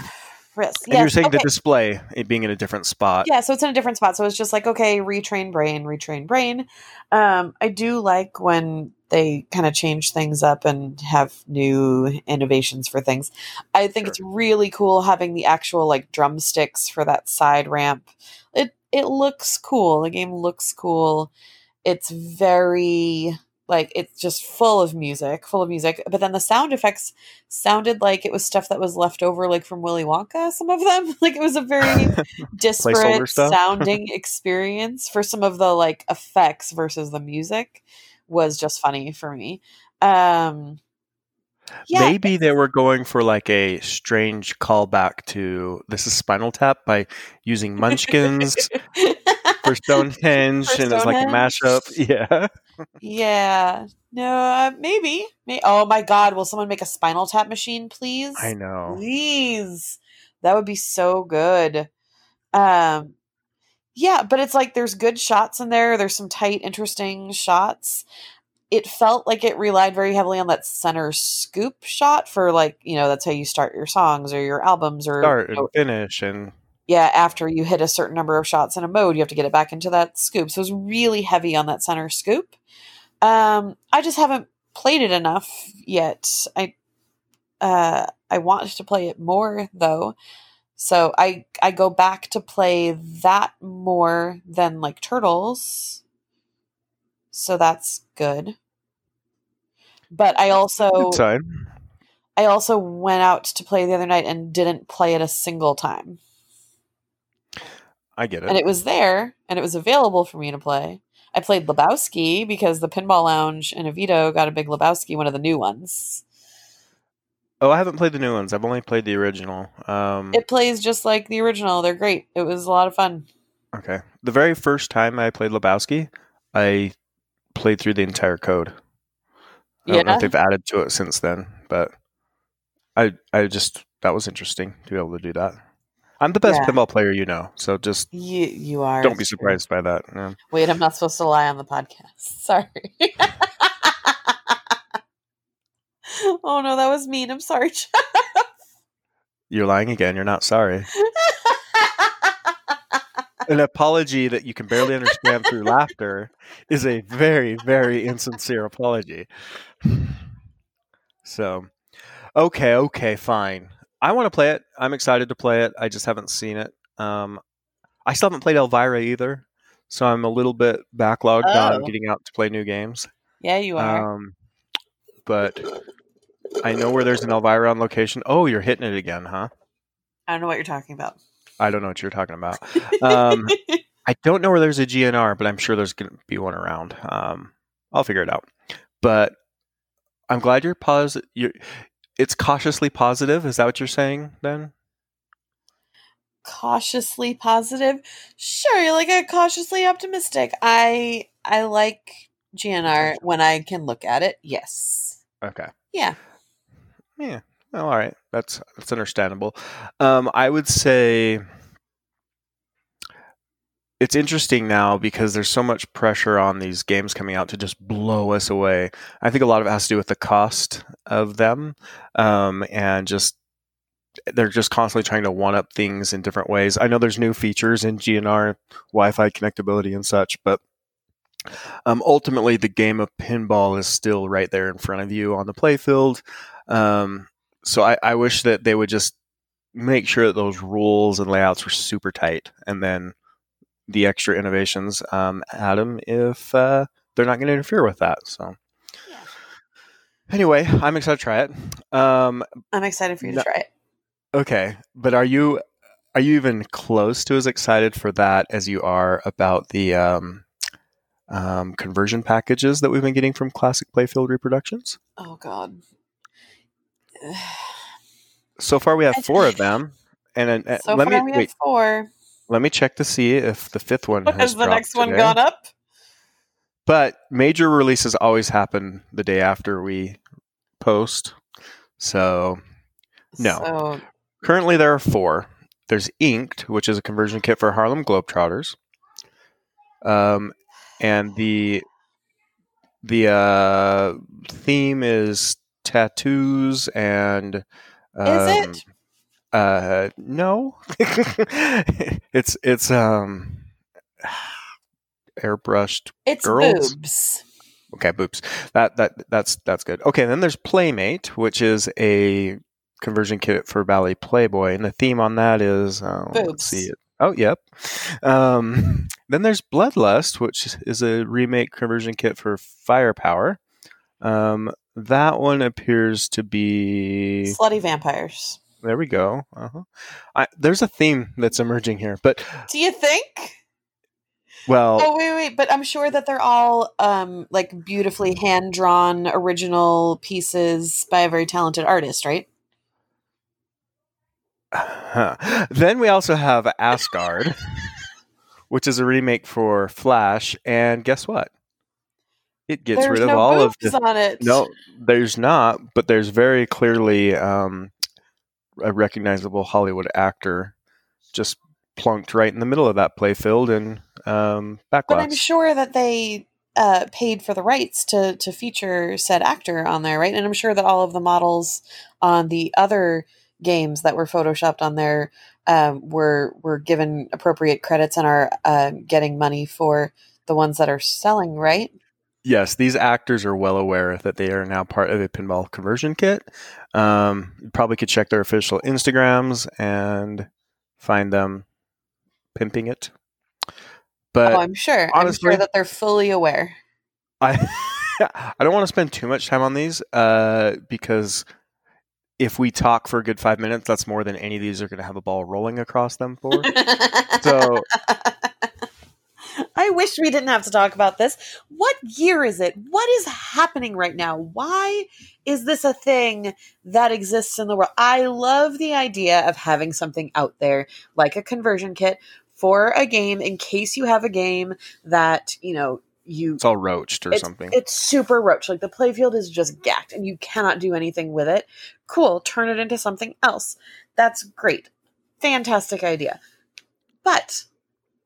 Chris, and you're yes, saying the display it being in a different spot. yeah so it's in a different spot. So it's just like okay retrain brain retrain brain. Um i do like when they kind of change things up and have new innovations for things. I think it's really cool having the actual like drumsticks for that side ramp. It it looks cool. The game looks cool. It's very like it's just full of music full of music but then the sound effects sounded like it was stuff that was left over like from willy wonka some of them. Like it was a very disparate sounding experience for some of the like effects versus the music was just funny for me. Um yeah Maybe they were going for like a strange callback to this is Spinal Tap by using Munchkins for Stonehenge, For and it's like a mashup. Yeah. yeah. No uh, maybe. May- oh my god will someone make a spinal tap machine please? I know. please. That would be so good. Um yeah but it's like there's good shots in there. There's some tight interesting shots. It felt like it relied very heavily on that center scoop shot for like you know that's how you start your songs or your albums or Start you and know, finish, and yeah after you hit a certain number of shots in a mode you have to get it back into that scoop. So it's really heavy on that center scoop. Um i just haven't played it enough yet. I uh i want to play it more though. So i i go back to play that more than like turtles. So that's good. But i also i also went out to play the other night and didn't play it a single time I get it. and it was there and it was available for me to play. I played Lebowski because the Pinball Lounge in Avito got a big Lebowski, one of the new ones. oh, I haven't played the new ones. I've only played the original. Um, It plays just like the original. They're great. It was a lot of fun. okay. The very first time I played Lebowski, I played through the entire code. I don't know Yeah? if they've added to it since then, but I I just that was interesting to be able to do that. I'm the best Yeah. pinball player you know, so just You you are. don't be it's true. surprised by that. Yeah. Wait, I'm not supposed to lie on the podcast. Sorry. oh no, that was mean. I'm sorry. You're lying again. You're not sorry. An apology that you can barely understand through laughter is a very, very insincere apology. So, okay, okay, fine. I want to play it. I'm excited to play it. I just haven't seen it. Um, I still haven't played Elvira either, so I'm a little bit backlogged on Oh. getting out to play new games. yeah, you are. Um, but I know where there's an Elvira on location. Oh, you're hitting it again, huh? I don't know what you're talking about. I don't know what you're talking about. Um, I don't know where there's a GNR, but I'm sure there's going to be one around. Um, I'll figure it out. But I'm glad you're positive. You're, it's cautiously positive. Is that what you're saying then? cautiously positive. Sure, you're like a cautiously optimistic. I I like GNR when I can look at it. Yes. Okay. Yeah. Yeah. Well, all right. That's that's understandable. Um, I would say it's interesting now because there's so much pressure on these games coming out to just blow us away. I think a lot of it has to do with the cost of them, um, and just they're just constantly trying to one up things in different ways. I know there's new features in GNR, Wi-Fi connectability and such, but um, ultimately the game of pinball is still right there in front of you on the playfield. Um, so I, I wish that they would just make sure that those rules and layouts were super tight, and then the extra innovations um, them if uh, they're not going to interfere with that. So Yeah. anyway, I'm excited to try it. Um, I'm excited for you No- to try it. okay, but are you are you even close to as excited for that as you are about the um, um, conversion packages that we've been getting from Classic Playfield Reproductions? Oh god. So far, we have four of them, and uh, so let far me we wait. have four. Let me check to see if the fifth one has, Has the next one today. gone up? But major releases always happen the day after we post. So No. So currently there are four. there's Inked, which is a conversion kit for Harlem Globetrotters. Um, and the the uh, theme is tattoos and um, Is it? Uh no it's it's um airbrushed It's girls? boobs. okay boobs that that that's that's good okay then there's playmate which is a conversion kit for Bally playboy and the theme on that is uh, let's Boobs. see it oh yep um then there's bloodlust which is a remake conversion kit for firepower um that one appears to be Slutty vampires. There we go. Uh-huh. I, there's a theme that's emerging here, but Do you think? well, Oh wait, wait, but I'm sure that they're all um like beautifully hand drawn original pieces by a very talented artist, right? then we also have Asgard, which is a remake for Flash, and guess what? It gets There's rid of no all of the. on it. No, there's not, but there's very clearly um, a recognizable Hollywood actor just plunked right in the middle of that playfield and um, but I'm sure that they uh, paid for the rights to to feature said actor on there, right? And I'm sure that all of the models on the other games that were photoshopped on there um, were were given appropriate credits and are uh, getting money for the ones that are selling, right? Yes, these actors are well aware that they are now part of a pinball conversion kit. Um, you probably could check their official Instagrams and find them pimping it. But oh, I'm sure. I'm sure that they're fully aware. I I don't want to spend too much time on these uh, because if we talk for a good five minutes, that's more than any of these are going to have a ball rolling across them for. so I wish we didn't have to talk about this. What year is it? What is happening right now? Why is this a thing that exists in the world? I love the idea of having something out there like a conversion kit for a game in case you have a game that, you know, you it's all roached or it's, something. It's super roached. Like the playfield is just gacked and you cannot do anything with it. Cool. Turn it into something else. That's great. Fantastic idea. But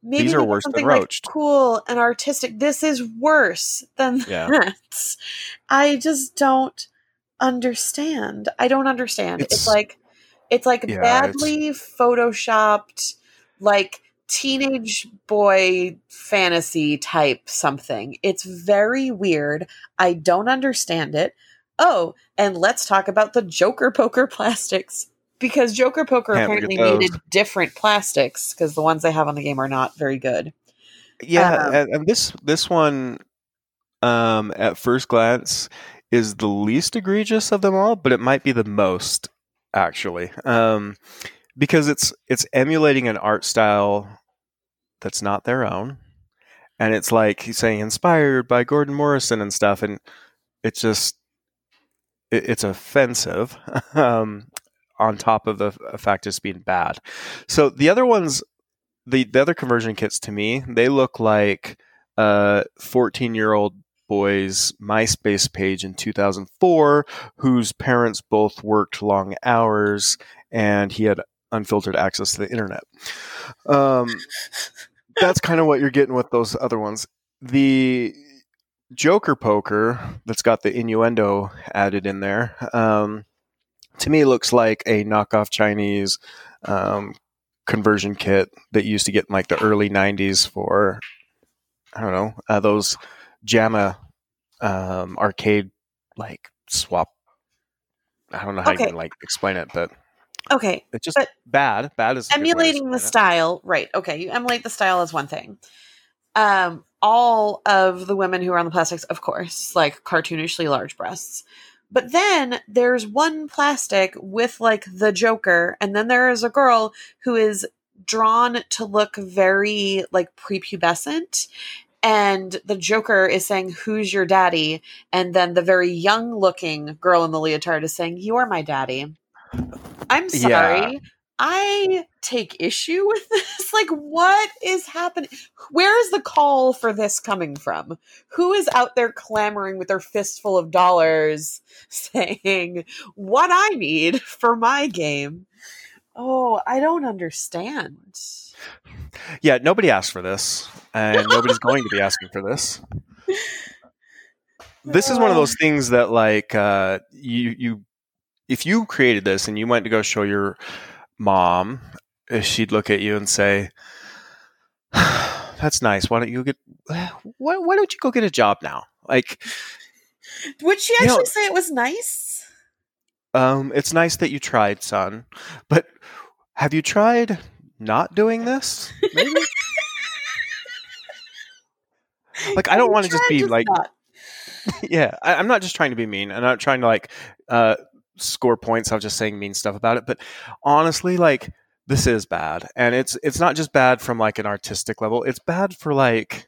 maybe These are worse than something, like, roached. cool and artistic. This is worse than Yeah. that. I just don't understand. I don't understand. It's, It's- like it's like Yeah, badly photoshopped like teenage boy fantasy type something. It's very weird. I don't understand it. Oh, and let's talk about the Joker Poker plastics because Joker Poker Can't apparently needed different plastics because the ones they have on the game are not very good. Yeah, Um, and, this this one, um, at first glance, is the least egregious of them all, but it might be the most actually, um, because it's it's emulating an art style that's not their own, and it's like he's saying inspired by Gordon Morison and stuff, and it's just it, it's offensive. um, on top of the fact it's being bad, so the other ones the the other conversion kits to me they look like a 14 year old boy's myspace page in 2004 whose parents both worked long hours and he had unfiltered access to the internet. Um, that's kind of what you're getting with those other ones. The joker poker that's got the innuendo added in there um, to me looks like a knockoff chinese um, conversion kit that you used to get in like the early 90s for i don't know uh, those JAMMA um, arcade like swap i don't know how you can like explain it but Okay, it's just bad bad is a good way to emulating the it. style, right? Okay, you emulate the style is one thing. Um, all of the women who are on the plastics, of course, like cartoonishly large breasts. But then there's one plastic with like the Joker, and then there is a girl who is drawn to look very like prepubescent. And the Joker is saying, Who's your daddy? And then the very young looking girl in the leotard is saying, You're my daddy. I'm Yeah. I take issue with this. Like, what is happening? Where is the call for this coming from? Who is out there clamoring with their fistful of dollars saying, What I need for my game? Oh, I don't understand. Yeah, nobody asked for this, and nobody's going to be asking for this. This is one of those things that, like, uh, you you if you created this and you went to go show your mom, uh, she'd look at you and say, "That's nice. Why don't you get why, why don't you go get a job now?" Like, Would she You actually know- say it was nice? um, it's nice that you tried, son, but have you tried not doing this? Maybe. Like, I don't want to just be like, not. yeah, I, I'm not just trying to be mean. I'm not trying to like uh, score points. I'm just saying mean stuff about it. But honestly, like this is bad, and it's it's not just bad from like an artistic level. It's bad for like,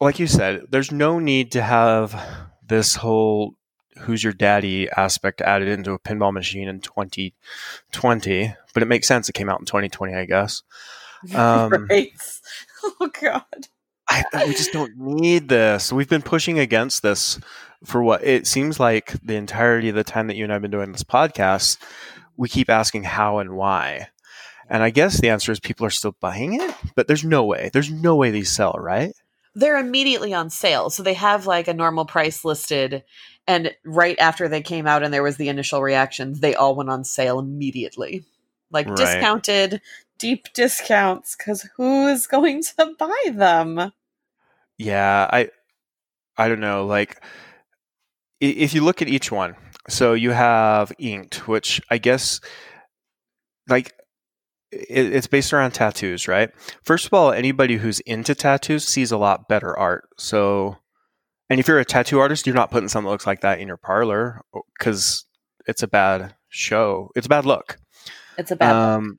like you said, there's no need to have this whole "who's your daddy" aspect added into a pinball machine in 2020. But it makes sense. It came out in 2020, I guess. Um, right. Oh god. I, we just don't need this. We've been pushing against this for what it seems like the entirety of the time that you and I've been doing this podcast. We keep asking how and why. And I guess the answer is people are still buying it, but there's no way. There's no way these sell, right? They're immediately on sale. So they have like a normal price listed and right after they came out and there was the initial reactions, they all went on sale immediately. Like Right. discounted, deep discounts cuz who is going to buy them? Yeah, I I don't know. Like if you look at each one, so you have inked, which I guess like it, it's based around tattoos, right? First of all, anybody who's into tattoos sees a lot better art. So, and if you're a tattoo artist, you're not putting something that looks like that in your parlor because it's a bad show. It's a bad look. It's a bad Um,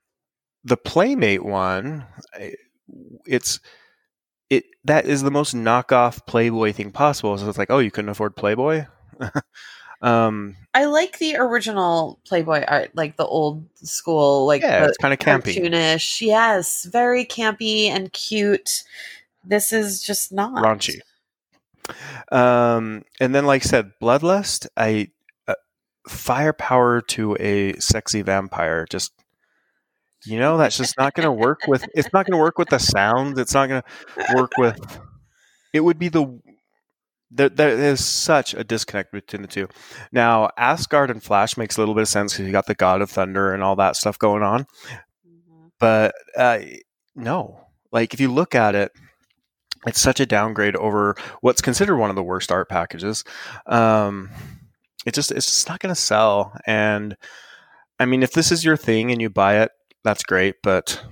the Playmate one, it's it that is the most knockoff Playboy thing possible. So it's like, oh, you couldn't afford Playboy. um, I like the original Playboy art, like the old school, like yeah, the it's kind of campy. cartoonish. Yes, very campy and cute. This is just not raunchy. Um, and then, like I said, Bloodlust, I uh, firepower to a sexy vampire. Just you know, that's just not going to work with. It's not going to work with the sound. It's not going to work with. It would be the. There, there is such a disconnect between the two. Now, Asgard and Flash makes a little bit of sense because you got the God of Thunder and all that stuff going on. Mhm. but uh, no like if you look at it it's such a downgrade over what's considered one of the worst art packages um, it just it's just not going to sell and i mean if this is your thing and you buy it that's great but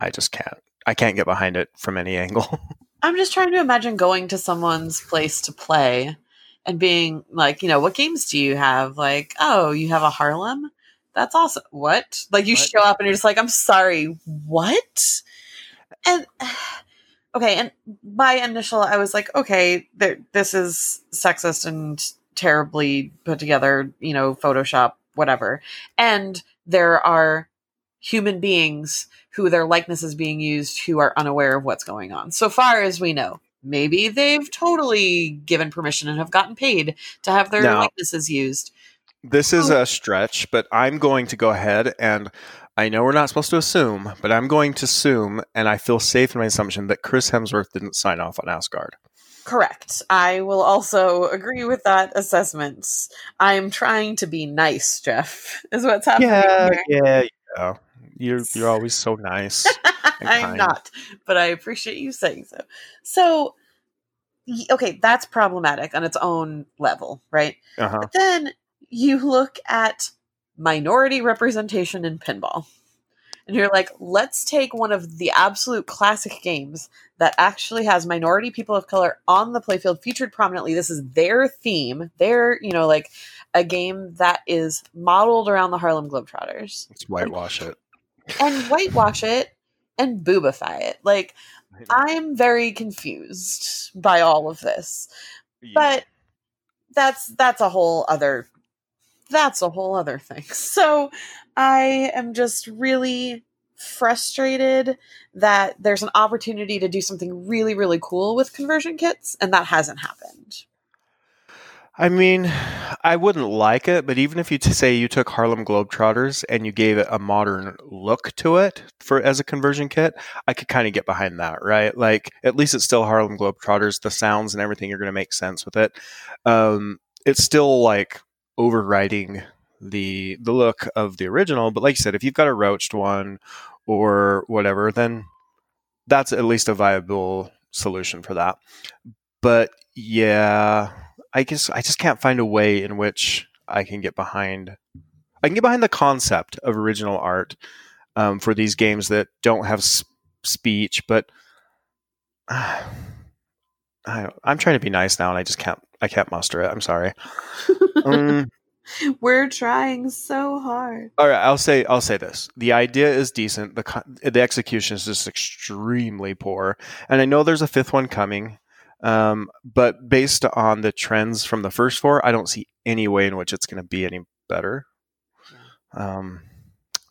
i just can't i can't get behind it from any angle I'm just trying to imagine going to someone's place to play and being like, you know, what games do you have? Like, oh, you have a Harlem? That's awesome. What? Like you What? show up and you're just like, I'm sorry, what? And okay, and my initial I was like, okay, there, this is sexist and terribly put together, you know, Photoshop, whatever. And there are human beings who their likeness is being used who are unaware of what's going on. So far as we know, maybe they've totally given permission and have gotten paid to have their Now- likenesses used. this is oh. a stretch but i'm going to go ahead and i know we're not supposed to assume but i'm going to assume and i feel safe in my assumption that chris hemsworth didn't sign off on asgard Correct. I will also agree with that assessment. I'm trying to be nice, Jeff, is what's happening yeah here. yeah yeah you're you're always so nice I'm not, but I appreciate you saying so. So, okay, that's problematic on its own level, right? uh-huh But then you look at minority representation in pinball. And you're like, let's take one of the absolute classic games that actually has minority people of color on the playfield featured prominently. This is their theme. Their, you know, like a game that is modeled around the Harlem Globetrotters. let's whitewash it And whitewash it and boobify it. Like, I'm very confused by all of this but that's that's a whole other that's a whole other thing. So i am just really frustrated that there's an opportunity to do something really really cool with conversion kits and that hasn't happened I mean, I wouldn't like it, but even if you t- say you took Harlem Globetrotters and you gave it a modern look to it for as a conversion kit, I could kind of get behind that, right? Like at least it's still Harlem Globetrotters. The sounds and everything are going to make sense with it. Um, it's still like overriding the the look of the original, but like you said, if you've got a roached one or whatever, then that's at least a viable solution for that. But yeah, I guess I just can't find a way in which I can get behind. I can get behind the concept of original art um, for these games that don't have s- speech, but uh, I, am trying to be nice now, and I just can't. I can't muster it. I'm sorry. Um, We're trying so hard. all right, I'll say I'll say this: the idea is decent. the The execution is just extremely poor, and I know there's a fifth one coming. Um, but based on the trends from the first four, I don't see any way in which it's going to be any better. Um,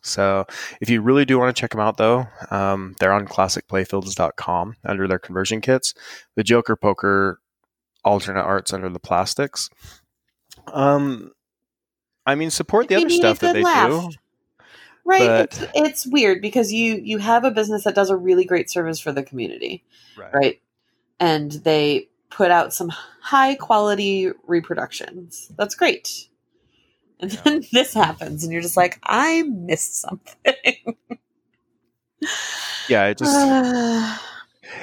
so if you really do want to check them out, though, um, they're on classicplayfields.com under their conversion kits. The Joker Poker alternate arts under the plastics. Um, I mean, support the other stuff that they laugh. do. Right. It's, it's, weird because you you have a business that does a really great service for the community, right? right? And they put out some high quality reproductions. That's great. And yeah. then this happens, and you're just like, I missed something. yeah, it just.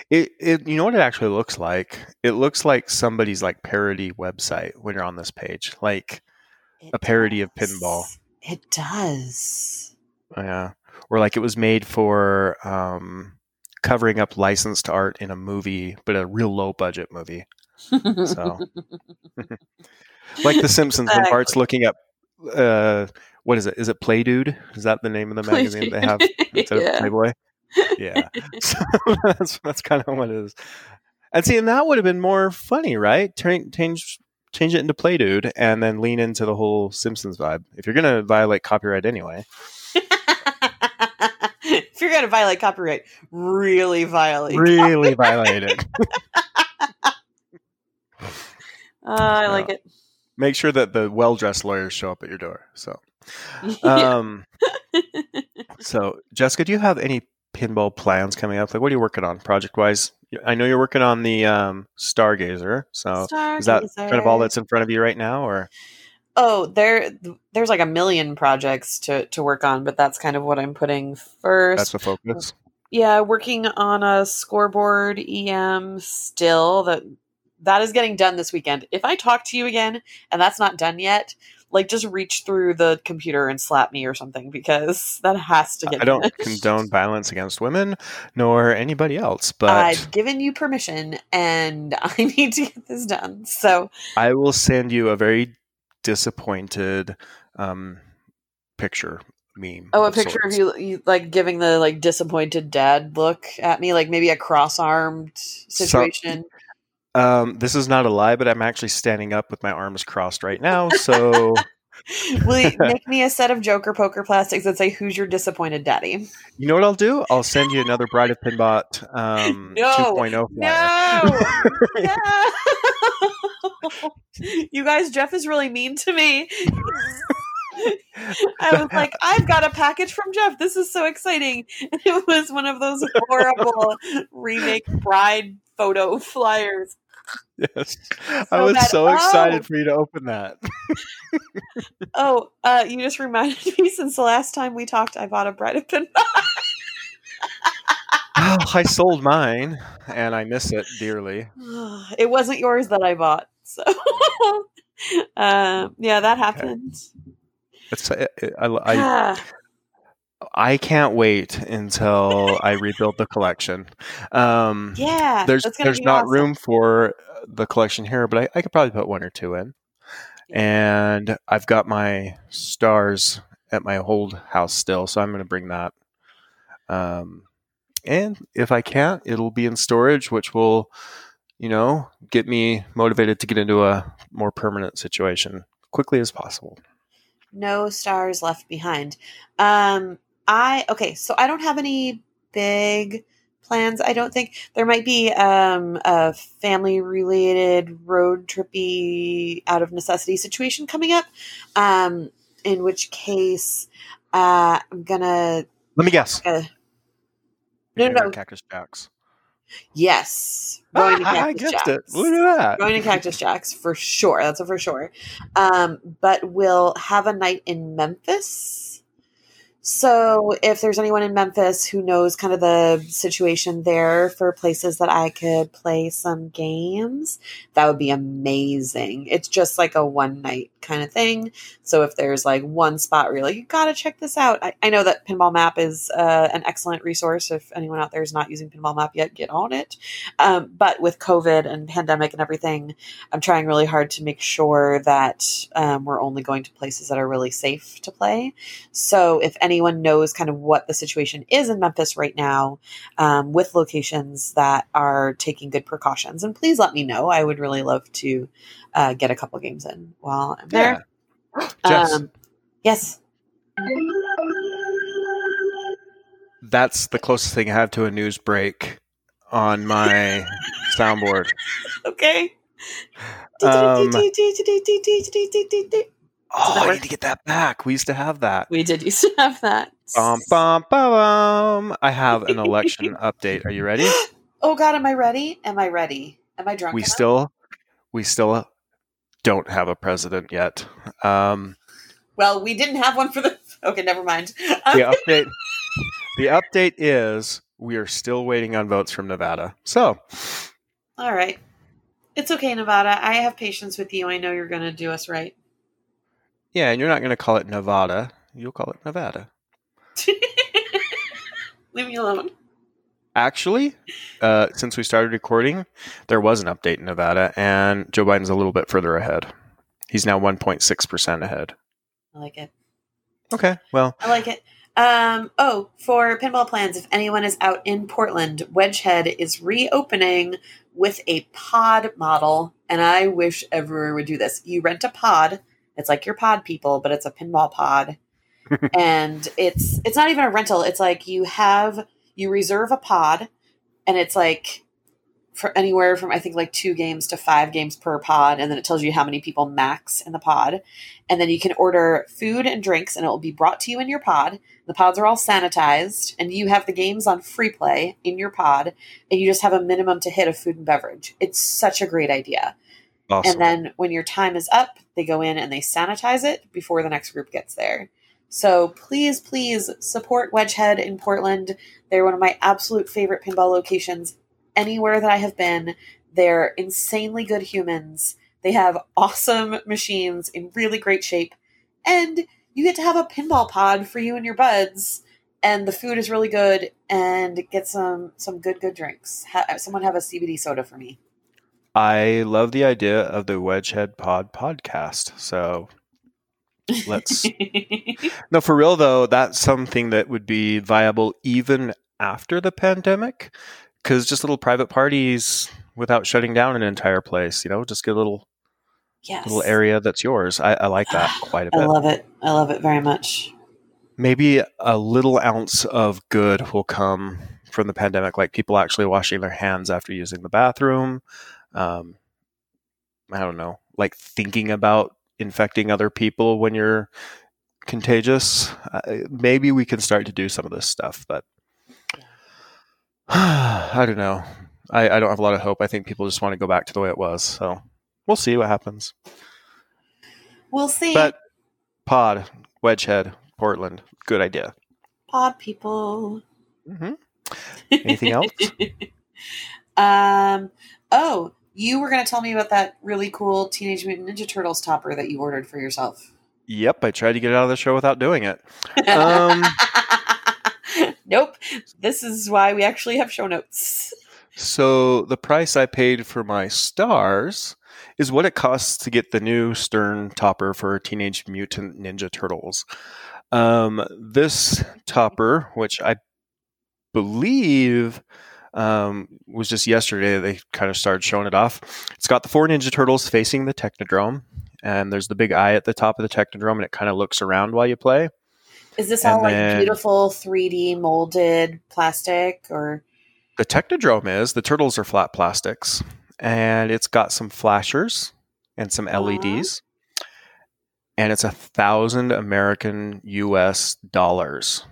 It, it you know what it actually looks like it looks like somebody's like parody website when you're on this page like it a parody does. of pinball. It does. Oh, yeah. Or like it was made for um, covering up licensed art in a movie, but a real low budget movie. So, like The Simpsons, when Bart's looking up, uh, what is it? Is it Play Dude? Is that the name of the magazine they have instead yeah. of Playboy? Yeah, so that's that's kind of what it is. And see, and that would have been more funny, right? Change change it into Play Dude, and then lean into the whole Simpsons vibe. If you're gonna violate copyright anyway. If you're gonna violate copyright, really violate. Really violate it. uh, I like it. Make sure that the well dressed lawyers show up at your door. So, um, so Jessica, do you have any pinball plans coming up? Like, what are you working on project wise? I know you're working on the um, Stargazer. So Stargazer. is that kind of all that's in front of you right now, or? Oh, there, there's like a million projects to to work on, but that's kind of what I'm putting first. That's the focus. Yeah, working on a scoreboard EM still. That that is getting done this weekend. If I talk to you again and that's not done yet, like just reach through the computer and slap me or something because that has to get. I don't condone violence against women nor anybody else, but I've given you permission and I need to get this done. So I will send you a very disappointed um, picture meme. Oh, a picture sorts. of you, you like giving the like disappointed dad look at me, like maybe a cross-armed situation. So, um, this is not a lie, but I'm actually standing up with my arms crossed right now. So, will you make me a set of Joker poker plastics that say "Who's your disappointed daddy"? You know what I'll do? I'll send you another Bride of Pinbot um, no, 2.0 No, no. you guys, Jeff is really mean to me. I was like, I've got a package from Jeff. This is so exciting. And it was one of those horrible remake bride photo flyers. Yes. So I was bad. so excited oh. for you to open that. oh, uh, you just reminded me since the last time we talked, I bought a Bride of Pinbot. oh, I sold mine and I miss it dearly. It wasn't yours that I bought. So, uh, yeah, that happened. It's, I, I, I can't wait until I rebuild the collection. Um, yeah, there's there's not awesome. room for the collection here, but I, I, could probably put one or two in. Yeah. And I've got my stars at my old house still, so I'm going to bring that. Um, and if I can't, it'll be in storage, which will, you know, get me motivated to get into a more permanent situation quickly as possible. No stars left behind. Um, I okay, so I don't have any big plans. I don't think there might be um, a family related road trippy out of necessity situation coming up. Um, in which case, uh, I'm gonna. Let me guess. Uh, You're no, no. Cactus Jacks. yes, going to Ah, I Cactus guessed it. Jacks. Look at that. Going to Cactus Jacks for sure. That's a for sure. Um, but we'll have a night in Memphis. So if there's anyone in Memphis who knows kind of the situation there for places that I could play some games, that would be amazing. It's just like a one night kind of thing. So if there's like one spot where you're like, you gotta check this out. I, I know that Pinball Map is uh, an excellent resource. If anyone out there is not using Pinball Map yet, get on it. Um, but with COVID and pandemic and everything, I'm trying really hard to make sure that um, we're only going to places that are really safe to play. So if anyone knows kind of what the situation is in Memphis right now um, with locations that are taking good precautions, and please let me know. I would really love to uh, get a couple games in while I'm there. Jess, Um, yes. that's the closest thing I have to a news break on my soundboard. Okay. Um, we Oh, I need to get that back. We used to have that. We did used to have that. Bum, bum, bum. I have an election update. Are you ready? Oh God, am I ready? Am I ready? Am I drunk? We enough? still, we still don't have a president yet. Um, Well, we didn't have one for the. Okay, never mind. The update, the update is we are still waiting on votes from Nevada. So All right. It's okay, Nevada. I have patience with you. I know you're going to do us right. yeah, and you're not going to call it Nevada. You'll call it Nevada. Leave me alone. Actually, uh, since we started recording, there was an update in Nevada, and Joe Biden's a little bit further ahead. He's now 1.6% ahead. I like it. Okay, well, I like it. Um, oh, for pinball plans, if anyone is out in Portland, Wedgehead is reopening with a pod model, and I wish everyone would do this. You rent a pod. It's like your pod people, but it's a pinball pod. and it's it's not even a rental. It's like you have you reserve a pod and it's like for anywhere from I think like two games to five games per pod, and then it tells you how many people max in the pod. And then you can order food and drinks, and it will be brought to you in your pod. The pods are all sanitized, and you have the games on free play in your pod, and you just have a minimum to hit of food and beverage. It's such a great idea. awesome. And then when your time is up, they go in and they sanitize it before the next group gets there. So please, please support Wedgehead in Portland. They're one of my absolute favorite pinball locations anywhere that I have been. They're insanely good humans. They have awesome machines in really great shape. And you get to have a pinball pod for you and your buds. And the food is really good. And get some some good good drinks. Ha- someone have a CBD soda for me. I love the idea of the Wedgehead Pod podcast. So let's no for real though. That's something that would be viable even after the pandemic, because just little private parties without shutting down an entire place. You know, just get a little yes. little area that's yours. I, I like that quite a bit. I love it. I love it very much. Maybe a little ounce of good will come from the pandemic, like people actually washing their hands after using the bathroom. Um, I don't know, like thinking about infecting other people when you're contagious. Uh, maybe we can start to do some of this stuff, but I don't know. I, I don't have a lot of hope. I think people just want to go back to the way it was. So we'll see what happens. We'll see. But pod, Wedgehead, Portland, good idea. Pod people. hmm Anything else? um. Oh, you were going to tell me about that really cool Teenage Mutant Ninja Turtles topper that you ordered for yourself. Yep, I tried to get out of the show without doing it. Um, nope. This is why we actually have show notes. So the price I paid for my stars is what it costs to get the new Stern topper for Teenage Mutant Ninja Turtles. Um, this topper, which I believe um, was just yesterday, they kind of started showing it off. It's got the four Ninja Turtles facing the Technodrome, and there's the big eye at the top of the Technodrome, and it kind of looks around while you play. Is this And all like then- beautiful 3D molded plastic or The Technodrome is the turtles are flat plastics, and it's got some flashers and some LEDs, and it's a thousand American U.S. dollars.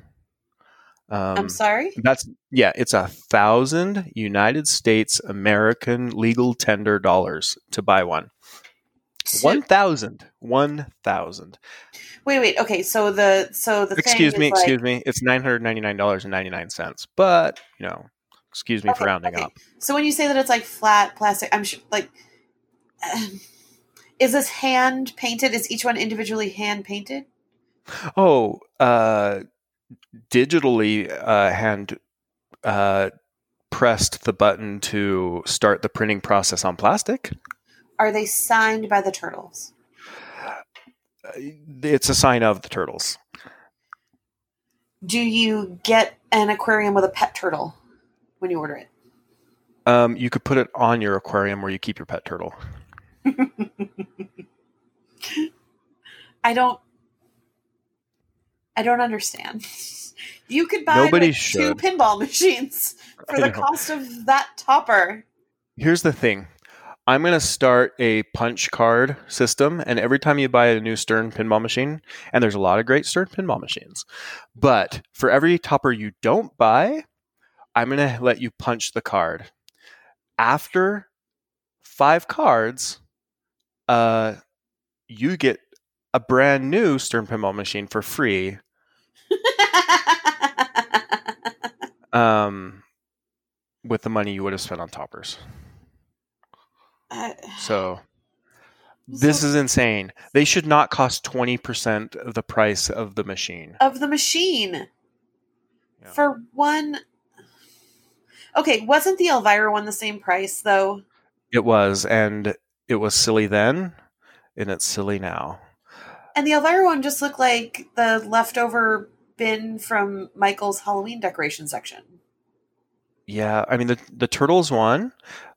Um, I'm sorry. That's yeah, it's a thousand United States American legal tender dollars to buy one. One thousand. One thousand. Wait, wait. Okay, so the so the Excuse thing me, is like- excuse me. It's nine hundred ninety nine dollars and ninety nine cents. But you know, excuse me for rounding okay. up. So when you say that it's like flat plastic, I'm sure like um, is this hand painted? Is each one individually hand painted? Oh, uh, digitally uh, hand uh, pressed the button to start the printing process on plastic. Are they signed by the turtles? Uh, It's a sign of the turtles. Do you get an aquarium with a pet turtle when you order it? Um, you could put it on your aquarium where you keep your pet turtle. I don't I don't understand. You could buy Nobody like, two pinball machines for I the know. cost of that topper. Here's the thing. I'm going to start a punch card system, and every time you buy a new Stern pinball machine, and there's a lot of great Stern pinball machines, but for every topper you don't buy, I'm going to let you punch the card. After five cards, uh, you get a brand new Stern pinball machine for free. Um, with the money you would have spent on toppers. Uh, So this So- is insane. They should not cost 20% of the price of the machine. of the machine Yeah. for one. Okay, wasn't the Elvira one the same price though? It was, and it was silly then, and it's silly now. And the Elvira one just looked like the leftover bin from Michael's Halloween decoration section. Yeah, I mean the the turtles one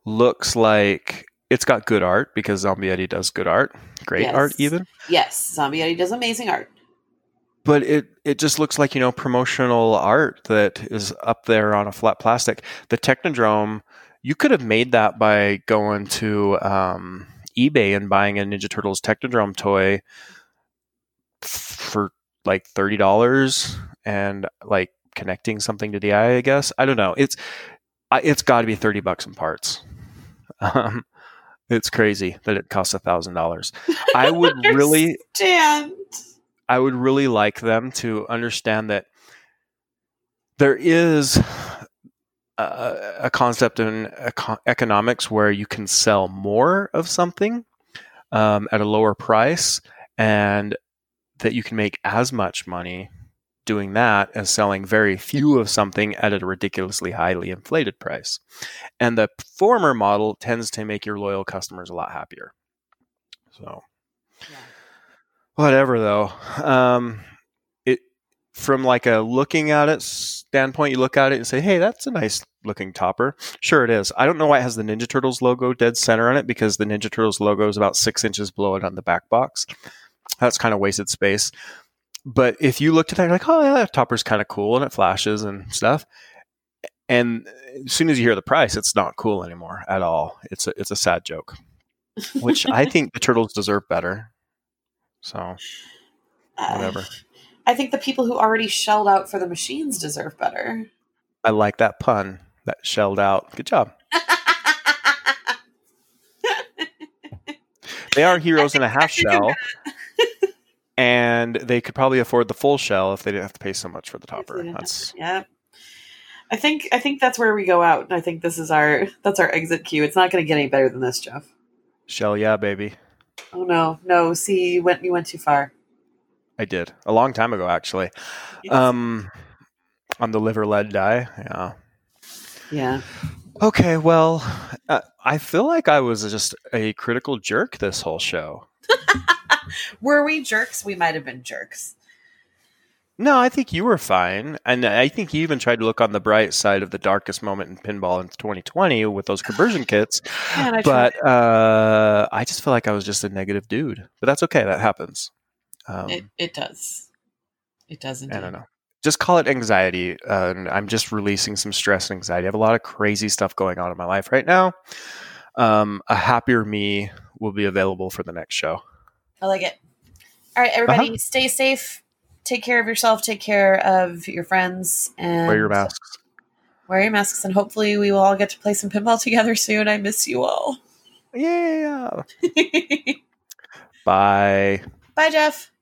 looks like it's got good art because Zombie Yeti does good art, great Yes. art even. Yes, Zombie Yeti does amazing art. But it it just looks like you know promotional art that is up there on a flat plastic. The Technodrome, you could have made that by going to um, eBay and buying a Ninja Turtles Technodrome toy for like thirty dollars and like connecting something to the eye. I guess I don't know. It's it's got to be thirty bucks in parts. Um, it's crazy that it costs a thousand dollars. I would really I would really like them to understand that there is a, a concept in eco- economics where you can sell more of something um, at a lower price and that you can make as much money doing that as selling very few of something at a ridiculously highly inflated price. And the former model tends to make your loyal customers a lot happier. So whatever though. Um it from like a looking at it standpoint you look at it and say hey that's a nice looking topper. Sure it is. I don't know why it has the ninja turtles logo dead center on it because the ninja turtles logo is about six inches below it on the back box that's kind of wasted space but if you looked at that you're like oh yeah that topper's kind of cool and it flashes and stuff and as soon as you hear the price it's not cool anymore at all it's a, it's a sad joke which i think the turtles deserve better so Uh, whatever. I think the people who already shelled out for the machines deserve better. I like that pun. That shelled out. Good job. They are heroes in a half shell, and they could probably afford the full shell if they didn't have to pay so much for the topper. That's yeah. I think I think that's where we go out, I think this is our that's our exit cue. It's not going to get any better than this, Jeff. shell, yeah, baby. Oh no, no. See, you went you went too far. I did a long time ago, actually. Yes. Um, on the liver lead die. Yeah. yeah. Okay. Well, uh, I feel like I was just a critical jerk this whole show. Were we jerks? We might have been jerks. No, I think you were fine, and I think you even tried to look on the bright side of the darkest moment in pinball in 2020 with those conversion kits. Man, I but uh, I just feel like I was just a negative dude. But that's okay. That happens. Um, it, it does. It does indeed. I don't know. just call it anxiety. Uh, and I'm just releasing some stress and anxiety. I have a lot of crazy stuff going on in my life right now. Um, a happier me will be available for the next show. I like it. All right, everybody, uh-huh. stay safe. Take care of yourself. Take care of your friends. And wear your masks. Wear your masks, and hopefully, we will all get to play some pinball together soon. I miss you all. Yeah. Bye. Bye, Jeff.